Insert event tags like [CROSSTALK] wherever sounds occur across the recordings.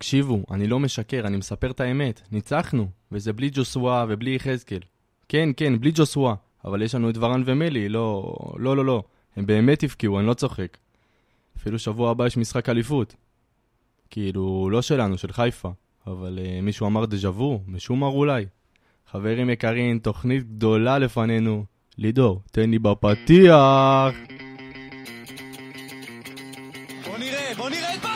תקשיבו, אני לא משקר, אני מספר את האמת. ניצחנו, וזה בלי ג'וסווה ובלי יחזקאל. כן, כן, בלי ג'וסווה. אבל יש לנו את ורן ומלי, לא, לא, לא, לא. הם באמת הבקיעו, אני לא צוחק. אפילו שבוע הבא יש משחק אליפות. כאילו, לא שלנו, של חיפה. אבל uh, מישהו אמר דז'ה וו, משומר אולי. חברים יקרים, תוכנית גדולה לפנינו. לידור, תן לי בפתיח! בוא נראה, בוא נראה את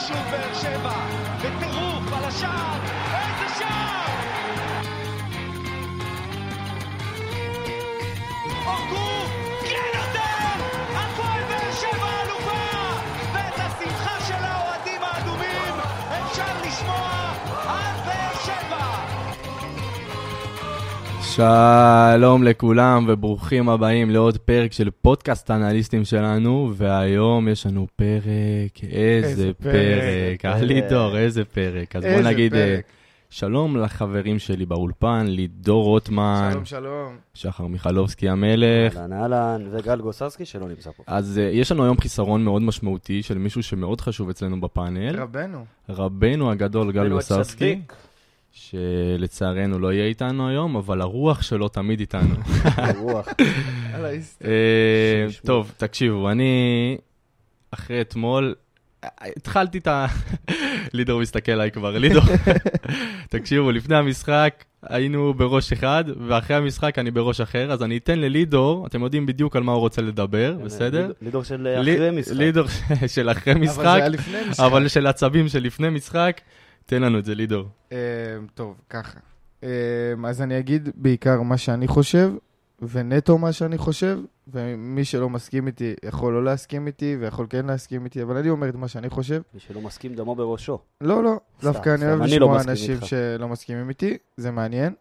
הנה שוב באר שבע, בטירוף על השער, איזה שער! אורגו, שלום לכולם וברוכים הבאים לעוד פרק של פודקאסט האנליסטים שלנו, והיום יש לנו פרק, איזה איזה פרק, פרק, אה, פרק. לידור, איזה פרק. אז בוא איזה נגיד אה, פרק. שלום לחברים שלי באולפן, לידור רוטמן, שלום, שלום. שחר מיכלובסקי המלך. אהלן אהלן, וגל גוססקי שלא נמצא פה. אז אה, יש לנו היום חיסרון מאוד משמעותי של מישהו שמאוד חשוב אצלנו בפאנל, רבנו. רבנו הגדול גל רבנו גוססקי, הצדיק. שלצערנו לא יהיה איתנו היום, אבל הרוח שלו תמיד איתנו. [LAUGHS] רוח. על ההיסטר. אה. טוב, תקשיבו, אני אחרי אתמול, התחלתי את ה... [LAUGHS] לידור מסתכל עליי כבר, לידור. [LAUGHS] תקשיבו, לפני המשחק היינו בראש אחד, ואחרי המשחק אני בראש אחר, אז אני אתן ללידור, אתם יודעים בדיוק על מה הוא רוצה לדבר, בסדר? ליד- לידור של אחרי משחק. לידור של אחרי אבל זה משחק, היה לפני משחק. אבל של עצבים של לפני משחק, תן לנו את זה, לידור. אה, טוב, ככה. אה, אז אני אגיד בעיקר מה שאני חושב, ונטו מה שאני חושב, ומי שלא מסכים איתי יכול לא להסכים איתי, ויכול כן להסכים איתי, אבל אני אומר את מה שאני חושב. מי שלא מסכים דמו בראשו. לא, לא, דווקא אני אוהב לא לשמוע אנשים. שלא מסכימים איתי, זה מעניין.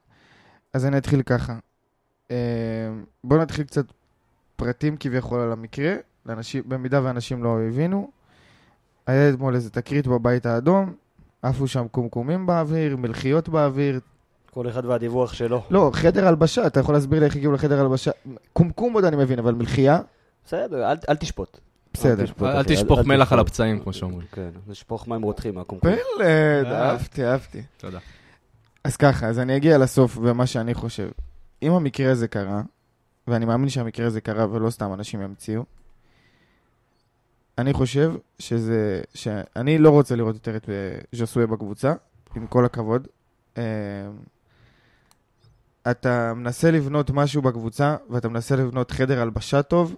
אז אני אתחיל ככה. אה, בואו נתחיל קצת פרטים כביכול על המקרה, לאנשים, במידה ואנשים לא הבינו. היה אתמול איזה תקרית בבית האדום, עפו שם קומקומים באוויר, מלחיות באוויר. כל אחד והדיווח שלו. לא, חדר הלבשה, אתה יכול להסביר לי איך הגיעו לחדר הלבשה? קומקום עוד אני מבין, אבל מלחייה? בסדר, אל- אל תשפוט. בסדר. אל תשפוך מלח תשפוט. על הפצעים, כמו שאומרים. כן, לשפוך מים רותחים מהקומקום. פלד, אה. אהבתי, אהבתי. תודה. אז ככה, אז אני אגיע לסוף ומה שאני חושב. אם המקרה הזה קרה, ואני מאמין שהמקרה הזה קרה ולא סתם אנשים ימציאו, אני חושב שזה, שאני לא רוצה לראות יותר את אה, ז'וסואה בקבוצה, עם כל הכבוד. אה, אתה מנסה לבנות משהו בקבוצה, ואתה מנסה לבנות חדר הלבשה טוב,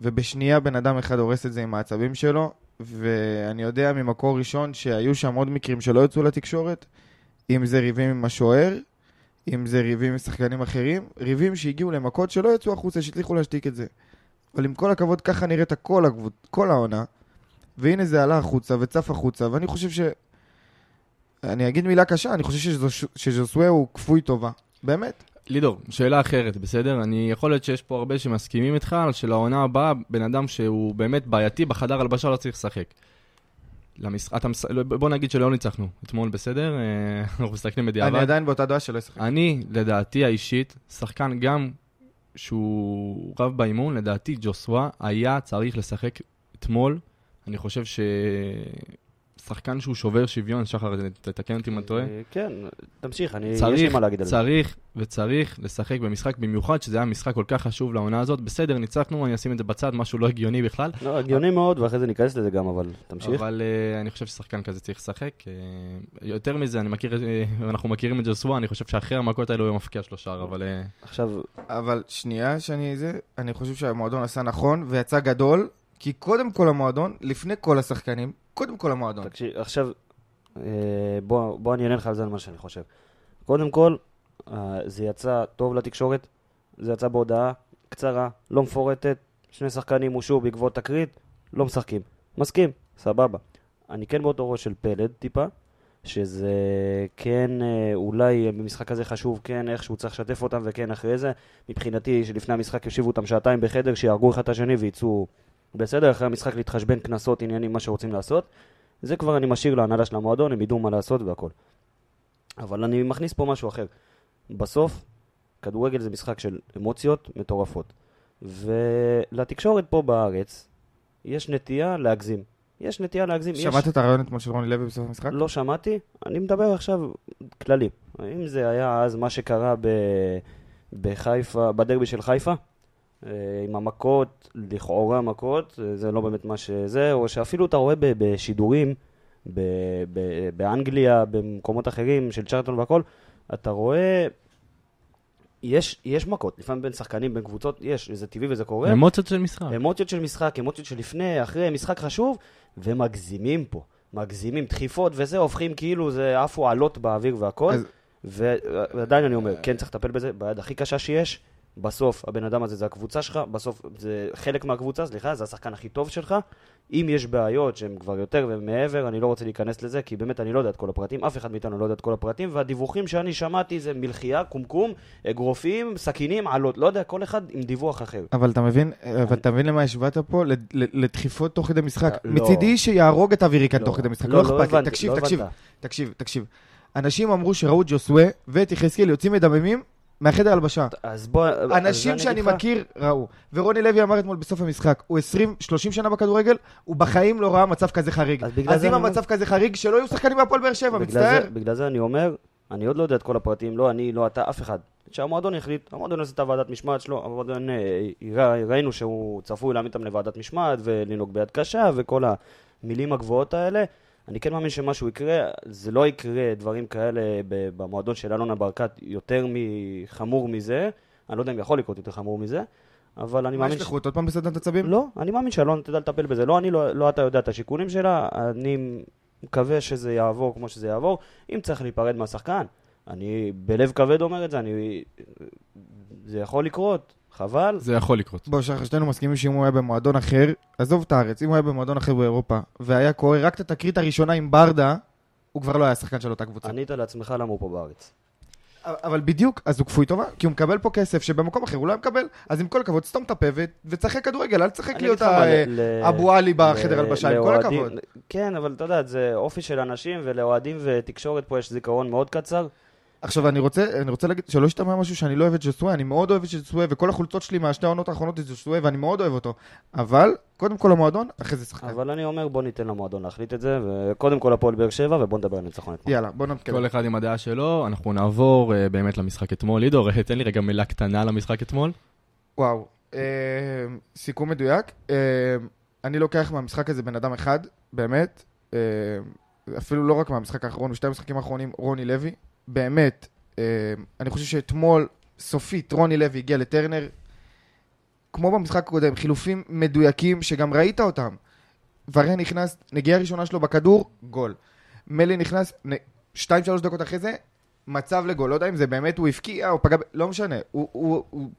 ובשנייה בן אדם אחד הורס את זה עם העצבים שלו, ואני יודע ממקור ראשון שהיו שם עוד מקרים שלא יצאו לתקשורת, אם זה ריבים עם השוער, אם זה ריבים עם שחקנים אחרים, ריבים שהגיעו למכות שלא יצאו החוצה, שהצליחו להשתיק את זה. אבל עם כל הכבוד, ככה נראית כל, הקבוצ... כל העונה, והנה זה עלה החוצה וצף החוצה, ואני חושב ש... אני אגיד מילה קשה, אני חושב שזו- שז'וסווה הוא כפוי טובה. באמת. לידור, שאלה אחרת, בסדר? אני יכול להיות שיש פה הרבה שמסכימים איתך, על שלעונה הבאה, בן אדם שהוא באמת בעייתי בחדר הלבשה לא צריך לשחק. למשחק, אתה, מס- בוא נגיד שלא ניצחנו אתמול, בסדר? אה, [LAUGHS] אנחנו מסתכלים בדיעבד. אני עדיין באותה דעה שלא ישחק. אני, לדעתי האישית, שחקן גם שהוא רב באימון, לדעתי ג'וסווה היה צריך לשחק אתמול. אני חושב ששחקן שהוא שובר שוויון, שחר, תתקן אותי אם אני טועה. אה, כן, תמשיך, אני- יש לי צריך, מה להגיד על זה. צריך וצריך לשחק במשחק, במיוחד שזה היה משחק כל כך חשוב לעונה הזאת. בסדר, ניצחנו, אני אשים את זה בצד, משהו לא הגיוני בכלל. לא, הגיוני מאוד, ואחרי זה ניכנס לזה גם, אבל תמשיך. אבל uh, אני חושב ששחקן כזה צריך לשחק. Uh, יותר מזה, אני מכיר, uh, אנחנו מכירים את ג'וסווה, אני חושב שאחרי המכות האלו הוא מפקיע שלושה, אבל... Uh, עכשיו, אבל שנייה שאני זה, אני חושב שהמועדון עשה נכון ויצא גדול, כי קודם כל המועדון, לפני כל השחקנים, קודם כל המועדון. תקשיב, עכשיו, אה, בוא, בוא אני אענה לך על זה על מה שאני חושב. קודם כל, אה, זה יצא טוב לתקשורת, זה יצא בהודעה קצרה, לא מפורטת, שני שחקנים הושעו בעקבות תקרית, לא משחקים. מסכים, סבבה. אני כן באותו ראש של פלד טיפה, שזה כן, אה, אולי במשחק הזה חשוב, כן, איכשהו צריך לשתף אותם, וכן אחרי זה. מבחינתי, שלפני המשחק יושיבו אותם שעתיים בחדר, שיהרגו אחד את השני ויצאו בסדר, אחרי המשחק להתחשבן קנסות, עניינים, מה שרוצים לעשות. זה כבר אני משאיר להנהלה של המועדון, הם ידעו מה לעשות והכל. אבל אני מכניס פה משהו אחר. בסוף, כדורגל זה משחק של אמוציות מטורפות. ולתקשורת פה בארץ, יש נטייה להגזים. יש נטייה להגזים. יש... שמעת את הרעיון אתמול של רוני לוי בסוף המשחק? לא שמעתי, אני מדבר עכשיו כללי. אם זה היה אז מה שקרה ב... בחיפה, בדרבי של חיפה, עם המכות, לכאורה מכות, אה, זה לא באמת מה שזה, או שאפילו אתה רואה בשידורים, ב- ב- באנגליה, במקומות אחרים של צ'רלטון והכל, אתה רואה, יש, יש מכות, לפעמים בין שחקנים, בין קבוצות, יש, זה טבעי וזה קורה. אמוציות של משחק. אמוציות של משחק, אמוציות של לפני, אחרי, משחק חשוב, ומגזימים פה. מגזימים, דחיפות וזה, הופכים כאילו זה עפו עלות באוויר והכל. אז- ועדיין אני אומר, כן צריך לטפל בזה, ביד הכי קשה שיש. בסוף הבן אדם הזה זה הקבוצה שלך, בסוף זה חלק מהקבוצה, סליחה, זה השחקן הכי טוב שלך. אם יש בעיות שהן כבר יותר ומעבר, אני לא רוצה להיכנס לזה, כי באמת אני לא יודע את כל הפרטים, אף אחד מאיתנו לא יודע את כל הפרטים, והדיווחים שאני שמעתי זה מלחייה, קומקום, אגרופים, סכינים, עלות, לא יודע, כל אחד עם דיווח אחר. אבל אתה מבין, אבל אתה מבין למה השווית פה? לדחיפות תוך כדי משחק. לא. מצידי שיהרוג את אביריקן לא, תוך כדי משחק, לא, לא אכפת לי. תקשיב, תקשיב. תקשיב, תקשיב. אנשים אמרו שראו ג'וסווה ואת יחזקאל יוצאים מדממים מהחדר הלבשה. אז בוא... אז אנשים אני שאני מכיר ראו. ורוני לוי אמר אתמול בסוף המשחק, הוא 20-30 שנה בכדורגל, הוא בחיים לא ראה מצב כזה חריג. אז בגלל אז זה אם המצב כזה חריג, שלא יהיו שחקנים מהפועל באר שבע, מצטער. זה, בגלל זה אני אומר, אני עוד לא יודע את כל הפרטים, לא אני, לא אתה, אף אחד. שהמועדון יחליט, המועדון יעשה את הוועדת משמעת שלו, המועדון, אה, ראינו שהוא צפוי להעמיד אותם לוועדת משמעת ולנהוג ביד קשה וכל המילים הגבוהות האלה. אני כן מאמין שמשהו יקרה, זה לא יקרה דברים כאלה במועדון של אלונה ברקת יותר מחמור מזה, אני לא יודע אם יכול לקרות יותר חמור מזה, אבל אני מה מאמין... ישלחו אותו עוד פעם בסדנת עצבים? לא, אני מאמין שאלונה תדע לטפל בזה. לא אני, לא, לא אתה יודע את השיקולים שלה, אני מקווה שזה יעבור כמו שזה יעבור. אם צריך להיפרד מהשחקן, אני בלב כבד אומר את זה, אני... זה יכול לקרות, חבל. זה יכול לקרות. בוא, שחר, שנינו מסכימים שאם הוא היה במועדון אחר, עזוב את הארץ, אם הוא היה במועדון אחר באירופה, והיה קורא רק את התקרית הראשונה עם ברדה, הוא כבר לא היה שחקן של אותה קבוצה. ענית לעצמך למה הוא פה בארץ. אבל בדיוק, אז הוא כפוי טובה, כי הוא מקבל פה כסף שבמקום אחר הוא לא היה מקבל, אז עם כל הכבוד, סתום את הפה ותשחק כדורגל, אל תשחק להיות אגיד לך מה, ה- ל- ל- אבו עלי בחדר הלבשה, עם כל הכבוד. כן, אבל אתה יודע, זה אופי של אנשים, ולאוהדים ותקשורת פה יש זיכרון מאוד קצר. עכשיו, אני רוצה, אני רוצה להגיד, שלא ישתמע משהו שאני לא אוהב את ג'וסווה, אני מאוד אוהב את ג'וסווה, וכל החולצות שלי מהשתי העונות האחרונות זה ג'וסווה, ואני מאוד אוהב אותו. אבל, קודם כל המועדון, אחרי זה שחקן. אבל אני אומר, בוא ניתן למועדון להחליט את זה, וקודם כל הפועל באר שבע, ובוא נדבר על ניצחון אתמול. יאללה, בוא נתקדם. כל אחד עם הדעה שלו, אנחנו נעבור אה, באמת למשחק אתמול. לידור, תן לי רגע מילה קטנה למשחק אתמול. וואו, אה, סיכום מדויק. אה, אני לוקח מהמשחק הזה בן אדם אחד, באמת, אה, אפילו לא רק מהמשחק האחרון, בשתי המשחקים האחרונים, רוני לוי. באמת, אה, אני חושב שאתמול, סופית, רוני לוי הגיע לטרנר, כמו במשחק הקודם, חילופים מדויקים שגם ראית אותם. ורן נכנס, נגיעה ראשונה שלו בכדור, גול. מלי נכנס, נ- שתיים, שלוש דקות אחרי זה, מצב לגול. לא יודע אם זה באמת הוא הבקיע או פגע, לא משנה. הוא, הוא, הוא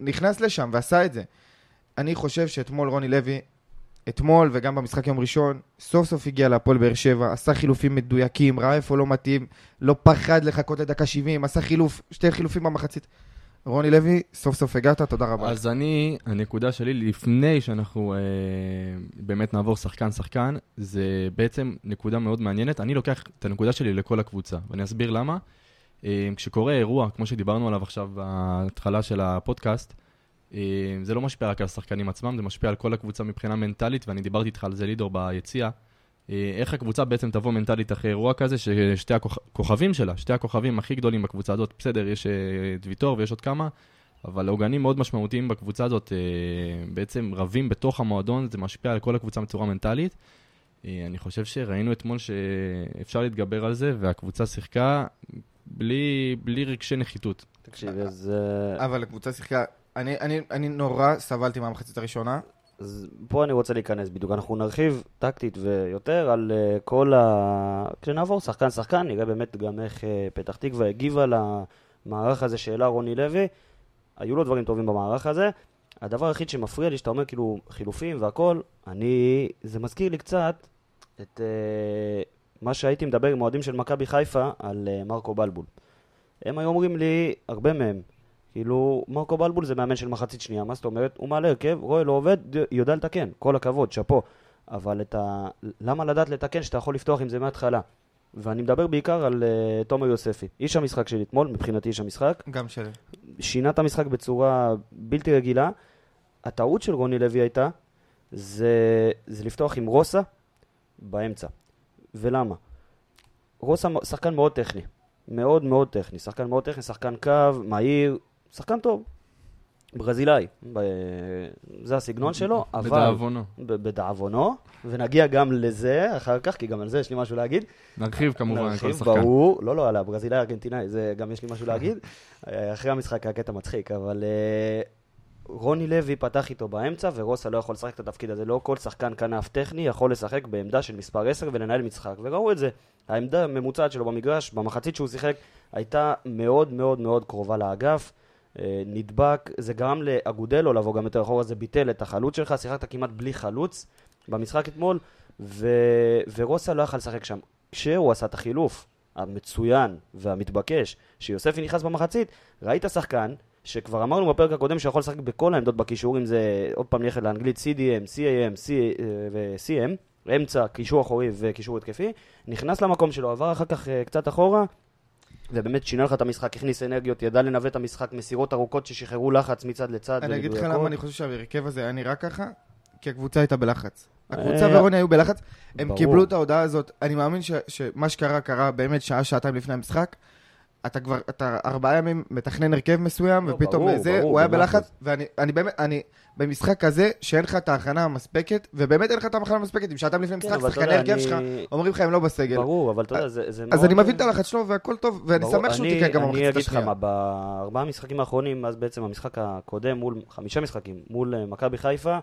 נכנס לשם ועשה את זה. אני חושב שאתמול רוני לוי, אתמול וגם במשחק יום ראשון, סוף סוף הגיע להפועל באר שבע, עשה חילופים מדויקים, ראה איפה לא מתאים, לא פחד לחכות לדקה 70, עשה חילוף, שתי חילופים במחצית. רוני לוי, סוף סוף הגעת, תודה רבה. אז אני, הנקודה שלי, לפני שאנחנו אה, באמת נעבור שחקן-שחקן, זה בעצם נקודה מאוד מעניינת. אני לוקח את הנקודה שלי לכל הקבוצה, ואני אסביר למה. אה, כשקורה אירוע, כמו שדיברנו עליו עכשיו בהתחלה של הפודקאסט, זה לא משפיע רק על השחקנים עצמם, זה משפיע על כל הקבוצה מבחינה מנטלית, ואני דיברתי איתך על זה, לידור, ביציע. אה, איך הקבוצה בעצם תבוא מנטלית אחרי אירוע כזה, ששתי הכוכבים שלה, שתי הכוכבים הכי גדולים בקבוצה הזאת, בסדר, יש אה, את ויטור ויש עוד כמה, אבל עוגנים מאוד משמעותיים בקבוצה הזאת אה, בעצם רבים בתוך המועדון, זה משפיע על כל הקבוצה בצורה מנטלית. אה, אני חושב שראינו אתמול שאפשר להתגבר על זה, והקבוצה שיחקה בלי, בלי רגשי נחיתות. תקשיב, אז... אה, אבל הקבוצה שיחקה, אני, אני, אני נורא סבלתי מהמחצית הראשונה. אז פה אני רוצה להיכנס בדיוק, אנחנו נרחיב טקטית ויותר על uh, כל ה... כשנעבור שחקן שחקן, נראה באמת גם איך uh, פתח תקווה הגיבה למערך הזה שהעלה רוני לוי. היו לו דברים טובים במערך הזה. הדבר היחיד שמפריע לי, שאתה אומר כאילו חילופים והכל, אני... זה מזכיר לי קצת את uh, מה שהייתי מדבר עם אוהדים של מכבי חיפה על uh, מרקו בלבול. הם היו אומרים לי, הרבה מהם, כאילו, מרקו בלבול זה מאמן של מחצית שנייה, מה זאת אומרת? הוא מעלה הרכב, רואה לא עובד, יודע לתקן, כל הכבוד, שאפו. אבל את ה... למה לדעת לתקן שאתה יכול לפתוח עם זה מההתחלה? ואני מדבר בעיקר על uh, תומר יוספי. איש המשחק של אתמול, מבחינתי איש המשחק, גם שלי. שינה את המשחק בצורה בלתי רגילה. הטעות של רוני לוי הייתה, זה, זה לפתוח עם רוסה באמצע. ולמה? רוסה שחקן מאוד טכני. מאוד מאוד טכני. שחקן מאוד טכני, שחקן קו, מהיר, שחקן טוב. ברזילאי. ב... זה הסגנון שלו, אבל... לדאבונו. ב- בדאבונו, ונגיע גם לזה אחר כך, כי גם על זה יש לי משהו להגיד. נרחיב כמובן כל נרחיב, שחקן. ברור, לא, לא, על הברזילאי הארגנטינאי, זה גם יש לי משהו להגיד. אה, אחרי המשחק היה קטע מצחיק, אבל אה, רוני לוי פתח איתו באמצע, ורוסה לא יכול לשחק את התפקיד הזה. לא כל שחקן כנף טכני יכול לשחק בעמדה של מספר 10 ולנהל משחק, וראו את זה. העמדה הממוצעת שלו במגרש, במחצית שהוא שיחק, הייתה מאוד מאוד מאוד קרובה לאגף. אה, נדבק, זה גרם לאגודלו לבוא גם יותר אחורה, זה ביטל את החלוץ שלך, שיחקת כמעט בלי חלוץ במשחק אתמול, ו... ורוסה לא יכל לשחק שם. כשהוא עשה את החילוף המצוין והמתבקש, שיוספי נכנס במחצית, ראית שחקן, שכבר אמרנו בפרק הקודם שיכול לשחק בכל העמדות בקישור, אם זה, עוד פעם נלך לאנגלית, CDM, CAM, C, אה, ו-CM, אמצע, קישור אחורי וקישור התקפי, נכנס למקום שלו, עבר אחר כך אה, קצת אחורה, ובאמת שינה לך את המשחק, הכניס אנרגיות, ידע לנווט את המשחק, מסירות ארוכות ששחררו לחץ מצד לצד. אני אגיד לך. למה אני חושב שההרכב הזה היה נראה ככה, כי הקבוצה הייתה בלחץ. הקבוצה אה, ורוני היו בלחץ, הם. קיבלו את ההודעה הזאת, אני מאמין שמה שקרה, קרה באמת שעה, שעתיים לפני המשחק. אתה כבר, אתה ארבעה ימים מתכנן הרכב מסוים, לא, ופתאום ברור, זה, ברור, הוא היה בלחץ. ואני אני באמת, אני, במשחק כזה, שאין לך את ההכנה המספקת, ובאמת אין לך את ההכנה המספקת, אם שעתיים לפני כן, משחק, שחקני הרכב אני- שלך, אומרים לך הם לא בסגל. ברור, אבל אתה יודע, זה זה מאוד... אז אני מבין את הלחץ שלו, והכל טוב, ואני שמח שהוא אני- תיקן גם אני במחצית אגיד לך השנייה. מה, בארבעה המשחקים האחרונים, אז בעצם המשחק הקודם מול, חמישה משחקים, מול אה, מכבי חיפה,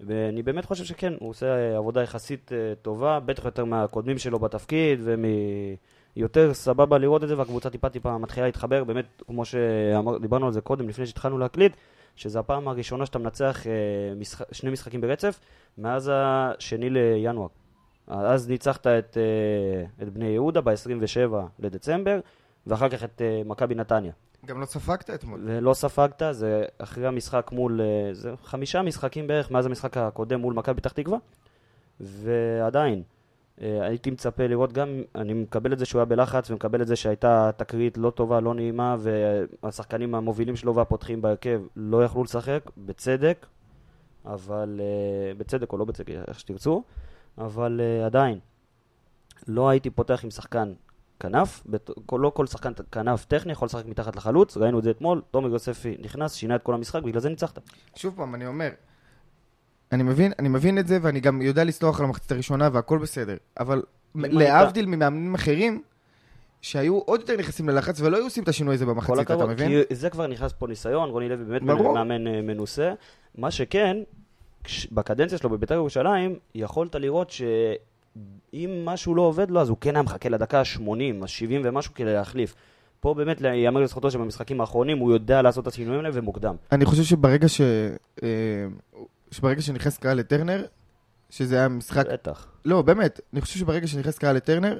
ואני באמת חושב שכן, הוא עושה עבודה יחסית אה, טובה, בטח יותר מהקודמים שלו בתפקיד, ויותר סבבה לראות את זה, והקבוצה טיפה טיפה מתחילה להתחבר, באמת, כמו שדיברנו על זה קודם, לפני שהתחלנו להקליט, שזו הפעם הראשונה שאתה מנצח אה, משחק, שני משחקים ברצף, מאז השני לינואר. אז ניצחת את, אה, את בני יהודה ב-27 לדצמבר, ואחר כך את אה, מכבי נתניה. גם לא ספגת אתמול. ולא ספגת, זה אחרי המשחק מול, אה, זה חמישה משחקים בערך מאז המשחק הקודם מול מכבי פתח תקווה, ועדיין, הייתי מצפה לראות גם, אני מקבל את זה שהוא היה בלחץ, ומקבל את זה שהייתה תקרית לא טובה, לא נעימה, והשחקנים המובילים שלו והפותחים בהרכב לא יכלו לשחק, בצדק, אבל, אה, בצדק או לא בצדק, איך שתרצו, אבל אה, עדיין, לא הייתי פותח עם שחקן כנף, בת- לא כל שחקן כנף טכני יכול לשחק מתחת לחלוץ, ראינו את זה אתמול, תומר יוספי נכנס, שינה את כל המשחק, בגלל זה ניצחת. שוב פעם, אני אומר, אני מבין, אני מבין את זה, ואני גם יודע לסלוח על המחצית הראשונה והכל בסדר, אבל אם להבדיל ממאמנים אחרים, שהיו עוד יותר נכנסים ללחץ ולא היו עושים את השינוי הזה במחצית, אתה הכבוד, מבין? כי זה כבר נכנס פה ניסיון, רוני לוי באמת ברור. מאמן אה, מנוסה. מה שכן, כש- בקדנציה שלו בבית"ר ירושלים, יכולת לראות שאם משהו לא עובד לו, אז הוא כן היה מחכה לדקה ה-80, ה-70 ומשהו כדי להחליף. פה באמת ייאמר לזכותו שבמשחקים האחרונים הוא יודע לעשות את השינויים האלה ומוקדם. אני חושב שברגע ש... שברגע שנכנס קהל לטרנר, שזה היה משחק... בטח. לא, באמת, אני חושב שברגע שנכנס קהל לטרנר,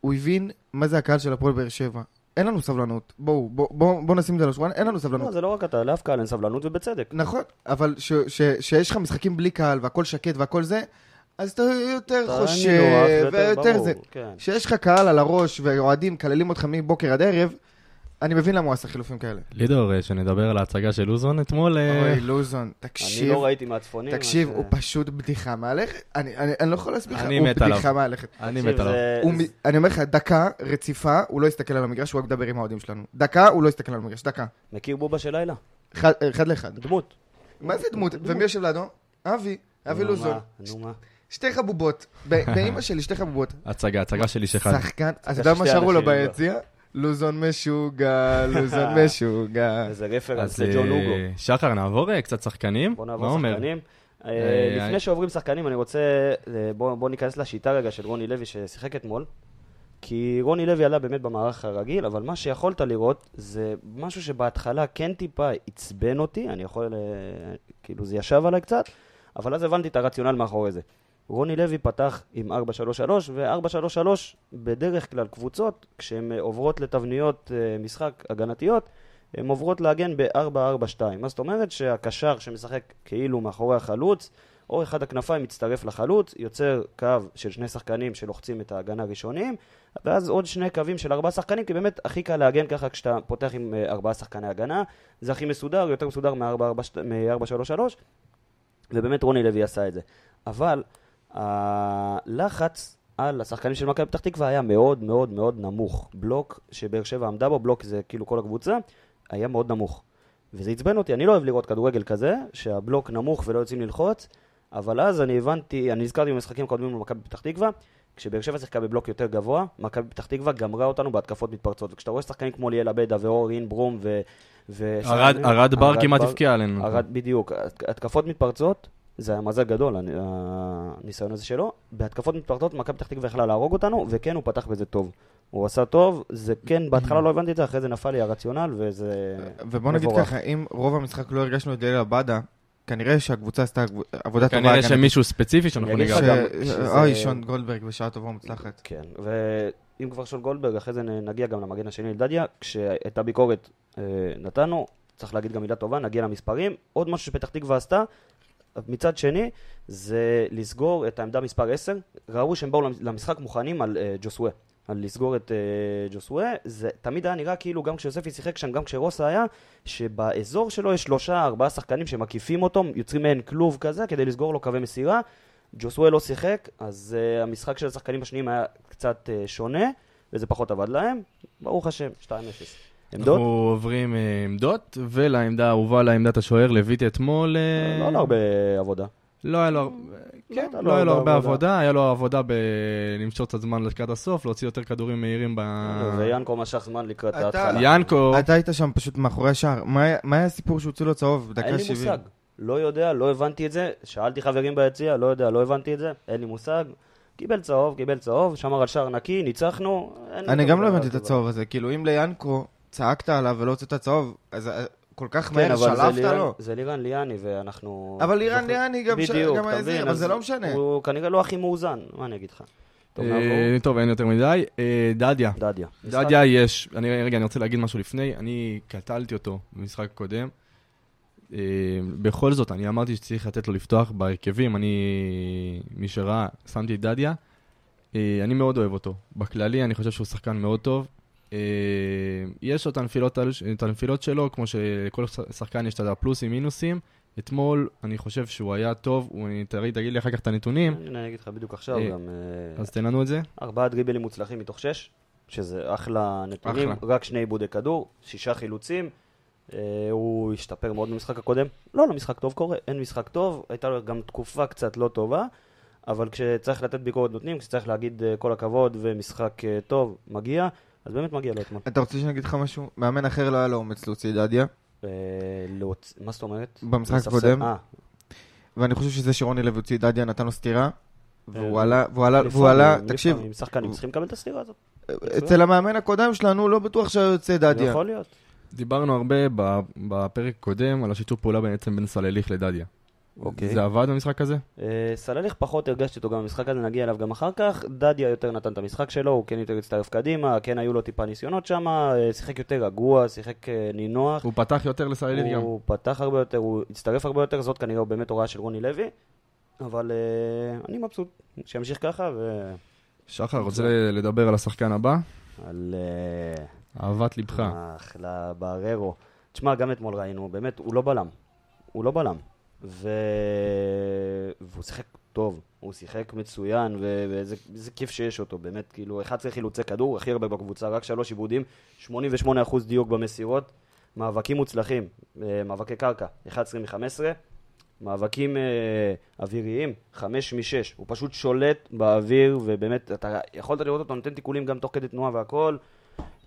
הוא הבין מה זה הקהל של הפועל באר שבע. אין לנו סבלנות. בואו, בואו בוא, בוא נשים את זה על השולחן, אין לנו לא, סבלנות. זה לא רק אתה, לאף קהל אין סבלנות ובצדק. נכון, אבל ש- ש- שיש לך משחקים בלי קהל והכל שקט והכל זה, אז אתה יותר אתה חושב, ויותר זה. כן. כשיש לך קהל על הראש ואוהדים מקללים אותך מבוקר עד ערב, אני מבין למה הוא עשה חילופים כאלה. לידור, אה, שנדבר על ההצגה של לוזון אתמול. אה, אוי, לוזון, אני תקשיב, לא ראיתי מהצפונים. תקשיב, אז, הוא אה, פשוט בדיחה מהלכת. אני אני- אני לא יכול להסביר לך, אני הוא. בדיחה מהלכת. אני מת עליו. אני אומר לך, דקה רציפה, הוא לא יסתכל על המגרש, הוא רק מדבר עם האוהדים שלנו. דקה, הוא לא יסתכל על המגרש, דקה. מכיר בובה של לילה? אחד אחד לאחד. דמות. מה זה דמות? ומי יושב לידו? אבי, אבי לוזון. נו מה? שתי חבובות. ב- באמא שלי, שתי חבובות. הצגה, הצגה של איש אחד. שחקן, אתה זה יודע מה שרו לו לא. ביציע? לוזון משוגע, לוזון [LAUGHS] משוגע. איזה רפרנס אז לג'ון אה, אוגו. שחר, נעבור אה, קצת שחקנים? בוא נעבור? שחקנים. אה, אה, לפני שעוברים שחקנים, אני רוצה... אה, בוא ניכנס לשיטה רגע של רוני לוי ששיחק אתמול. כי רוני לוי עלה באמת במערך הרגיל, אבל מה שיכולת לראות זה משהו שבהתחלה כן טיפה עצבן אותי, אני יכול... אה, כאילו זה ישב עליי קצת, אבל אז הבנתי את הרציונל מאחורי זה. רוני לוי פתח עם 4-3-3, ו-4-3-3 בדרך כלל קבוצות, כשהן אה, עוברות לתבניות אה, משחק הגנתיות, הן עוברות להגן ב-4-4-2. מה זאת אומרת? שהקשר שמשחק כאילו מאחורי החלוץ, או אחד הכנפיים מצטרף לחלוץ, יוצר קו של שני שחקנים שלוחצים את ההגנה הראשונים, ואז עוד שני קווים של ארבעה שחקנים, כי באמת הכי קל להגן ככה כשאתה פותח עם אה, ארבעה שחקני הגנה, זה הכי מסודר, יותר מסודר מ-4-3-3, ובאמת רוני לוי עשה את זה. אבל הלחץ על השחקנים של מכבי פתח תקווה היה מאוד מאוד מאוד נמוך. בלוק שבאר שבע עמדה בו, בלוק זה כאילו כל הקבוצה, היה מאוד נמוך. וזה עצבן אותי, אני לא אוהב לראות כדורגל כזה, שהבלוק נמוך ולא יוצאים ללחוץ, אבל אז אני הבנתי, אני נזכרתי במשחקים הקודמים במכבי פתח תקווה, כשבאר שבע שיחקה בבלוק יותר גבוה, מכבי פתח תקווה גמרה אותנו בהתקפות מתפרצות. וכשאתה רואה שחקנים כמו ליאל עבדה ואור אינברום ו... ו- ארד- ארד בר כמעט הבקיע עלינו. ארד, בדיוק. התקפות מתפרצות, זה היה מזל גדול, הנ- הניסיון הזה שלו. בהתקפות מתפרצות, מכבי פתח תקווה יכלה להרוג אותנו, וכן, הוא פתח בזה טוב. הוא עשה טוב, זה כן, בהתחלה לא הבנתי את זה, אחרי זה נפל לי הרציונל, וזה... ובוא נגיד מבורך. ככה, אם רוב המשחק לא הרגשנו את ליל עבדה, כנראה שהקבוצה עשתה עבודה טובה. כנראה. שמישהו ספציפי שאנחנו ניגע. אוי, שון גולדברג בשעה טובה ומוצלחת. כן, ואם כבר שון גולדברג, אחרי זה נגיע גם למגן השני לדדיה, כשהייתה ביקורת אה, נתנו, צריך להגיד גם מילה טובה, נגיע למספרים. עוד משהו שפתח תקווה עשתה, מצד שני, זה לסגור את העמדה מספר 10. ראו שהם באו למ- למשחק מוכנים על אה, ג'וסווה. על לסגור את אה, ג'וסווה, זה תמיד היה נראה כאילו גם כשיוספי שיחק שם, גם כשרוסה היה, שבאזור שלו יש שלושה, ארבעה שחקנים שמקיפים אותו, יוצרים מעין כלוב כזה כדי לסגור לו קווי מסירה. ג'וסווה לא שיחק, אז uh, המשחק של השחקנים השניים היה קצת uh, שונה, וזה פחות עבד להם. ברוך השם, 2-0. עמדות? אנחנו עוברים אה, עמדות, ולעמדה האהובה לעמדת השוער, לויטי אתמול. אה, לא, לא הרבה עבודה. לא היה לו הרבה- כן, לא, לא היה לו לא הרבה עבודה. היה לו עבודה בלמשוך קצת זמן לקראת הסוף, להוציא יותר כדורים מהירים ב... ויאנקו משך זמן לקראת ההתחלה. ינקו, אתה היית שם פשוט מאחורי השער. מה היה- מה היה הסיפור שהוציאו לו צהוב בדקה אין 70? לי מושג. לא יודע, לא הבנתי את זה. שאלתי חברים ביציע, לא יודע, לא הבנתי את זה. אין לי מושג. קיבל צהוב, קיבל צהוב, שמר על שער נקי, ניצחנו. אין אני גם לא הבנתי את. הצהוב הזה. כאילו, אם ליאנקו צעקת עליו ולא הוצאת צהוב, אז אה, כל כך כן, מהר אבל זה שלפת לירן- לו. זה לירן ליאני, ואנחנו... אבל לירן זוכרים- ליאני גם בדיוק, גם מבין? אבל אז זה לא משנה. הוא כנראה לא הכי מאוזן, מה אני אגיד לך? טוב, אה. טוב, אין יותר מדי. אה, דדיה. דדיה. דדיה יש, אני, רגע, אני רוצה להגיד משהו לפני, אני קטלתי אותו במשחק הקודם. אה, בכל זאת, אני אמרתי שצריך לתת לו לפתוח בהרכבים, אני, מי שראה, שמתי את דדיה. אה, אני מאוד אוהב אותו. בכללי, אני חושב שהוא שחקן מאוד טוב. אה, יש לו את הנפילות, את הנפילות שלו, כמו שלכל שחקן יש את הפלוסים, מינוסים. אתמול, אני חושב שהוא היה טוב, הוא, תראי, תגיד לי אחר כך את הנתונים, אני אגיד לך בדיוק עכשיו אה, גם... אה, אז תן לנו את זה. ארבעה דריבלים מוצלחים מתוך שש, שזה אחלה נתונים, אחלה. רק שני עיבודי כדור, שישה חילוצים. הוא השתפר מאוד במשחק הקודם. לא, לא משחק טוב קורה, אין משחק טוב, הייתה לו גם תקופה קצת לא טובה, אבל כשצריך לתת ביקורת נותנים, כשצריך להגיד כל הכבוד ומשחק טוב, מגיע, אז באמת מגיע לו אתמול. אתה רוצה שאני אגיד לך משהו? מאמן אחר לא היה לו אומץ להוציא את דדיה, אה, מה זאת אומרת? במשחק הקודם. אה, ואני חושב שזה שרוני לוי הוציא את דדיה נתן לו סטירה. והוא אה, עלה, והוא עלה, והוא עלה, תקשיב, לפעמים שחקנים צריכים לקבל את הסטירה הזאת. אצל המאמן הקודם שלנו לא בטוח שהיה יוצא דדיה. יכול להיות. דיברנו הרבה ב- בפרק הקודם על השיתוף פעולה בעצם בין סלליך לדדיה. אוקיי. זה עבד במשחק הזה? אה, סלליך פחות הרגשתי אותו גם במשחק הזה, נגיע אליו גם אחר כך. דדיה יותר נתן את המשחק שלו, הוא כן יותר הצטרף קדימה, כן היו לו טיפה ניסיונות שם, אה, שיחק יותר רגוע, שיחק אה, נינוח. הוא פתח יותר לסלליך גם. הוא פתח הרבה יותר, הוא הצטרף הרבה יותר, זאת כנראה באמת הוראה של רוני לוי. אבל אני מבסוט, שימשיך ככה ו... שחר, רוצה לדבר על השחקן הבא? על... אה, אהבת ליבך. אחלה בררו. תשמע, גם אתמול ראינו, באמת, הוא לא בלם. הוא לא בלם. ו... והוא שיחק טוב, הוא שיחק מצוין, ו- איזה כיף שיש אותו, באמת, כאילו, 11 חילוצי כדור, הכי הרבה בקבוצה, רק שלוש עיבודים, 88% דיוק במסירות, מאבקים מוצלחים, אה, מאבקי קרקע, 11 מ-15, מאבקים אה, אוויריים, 5 מ-6, הוא פשוט שולט באוויר, ובאמת, אתה יכולת לראות אותו נותן תיקולים גם תוך כדי תנועה והכל.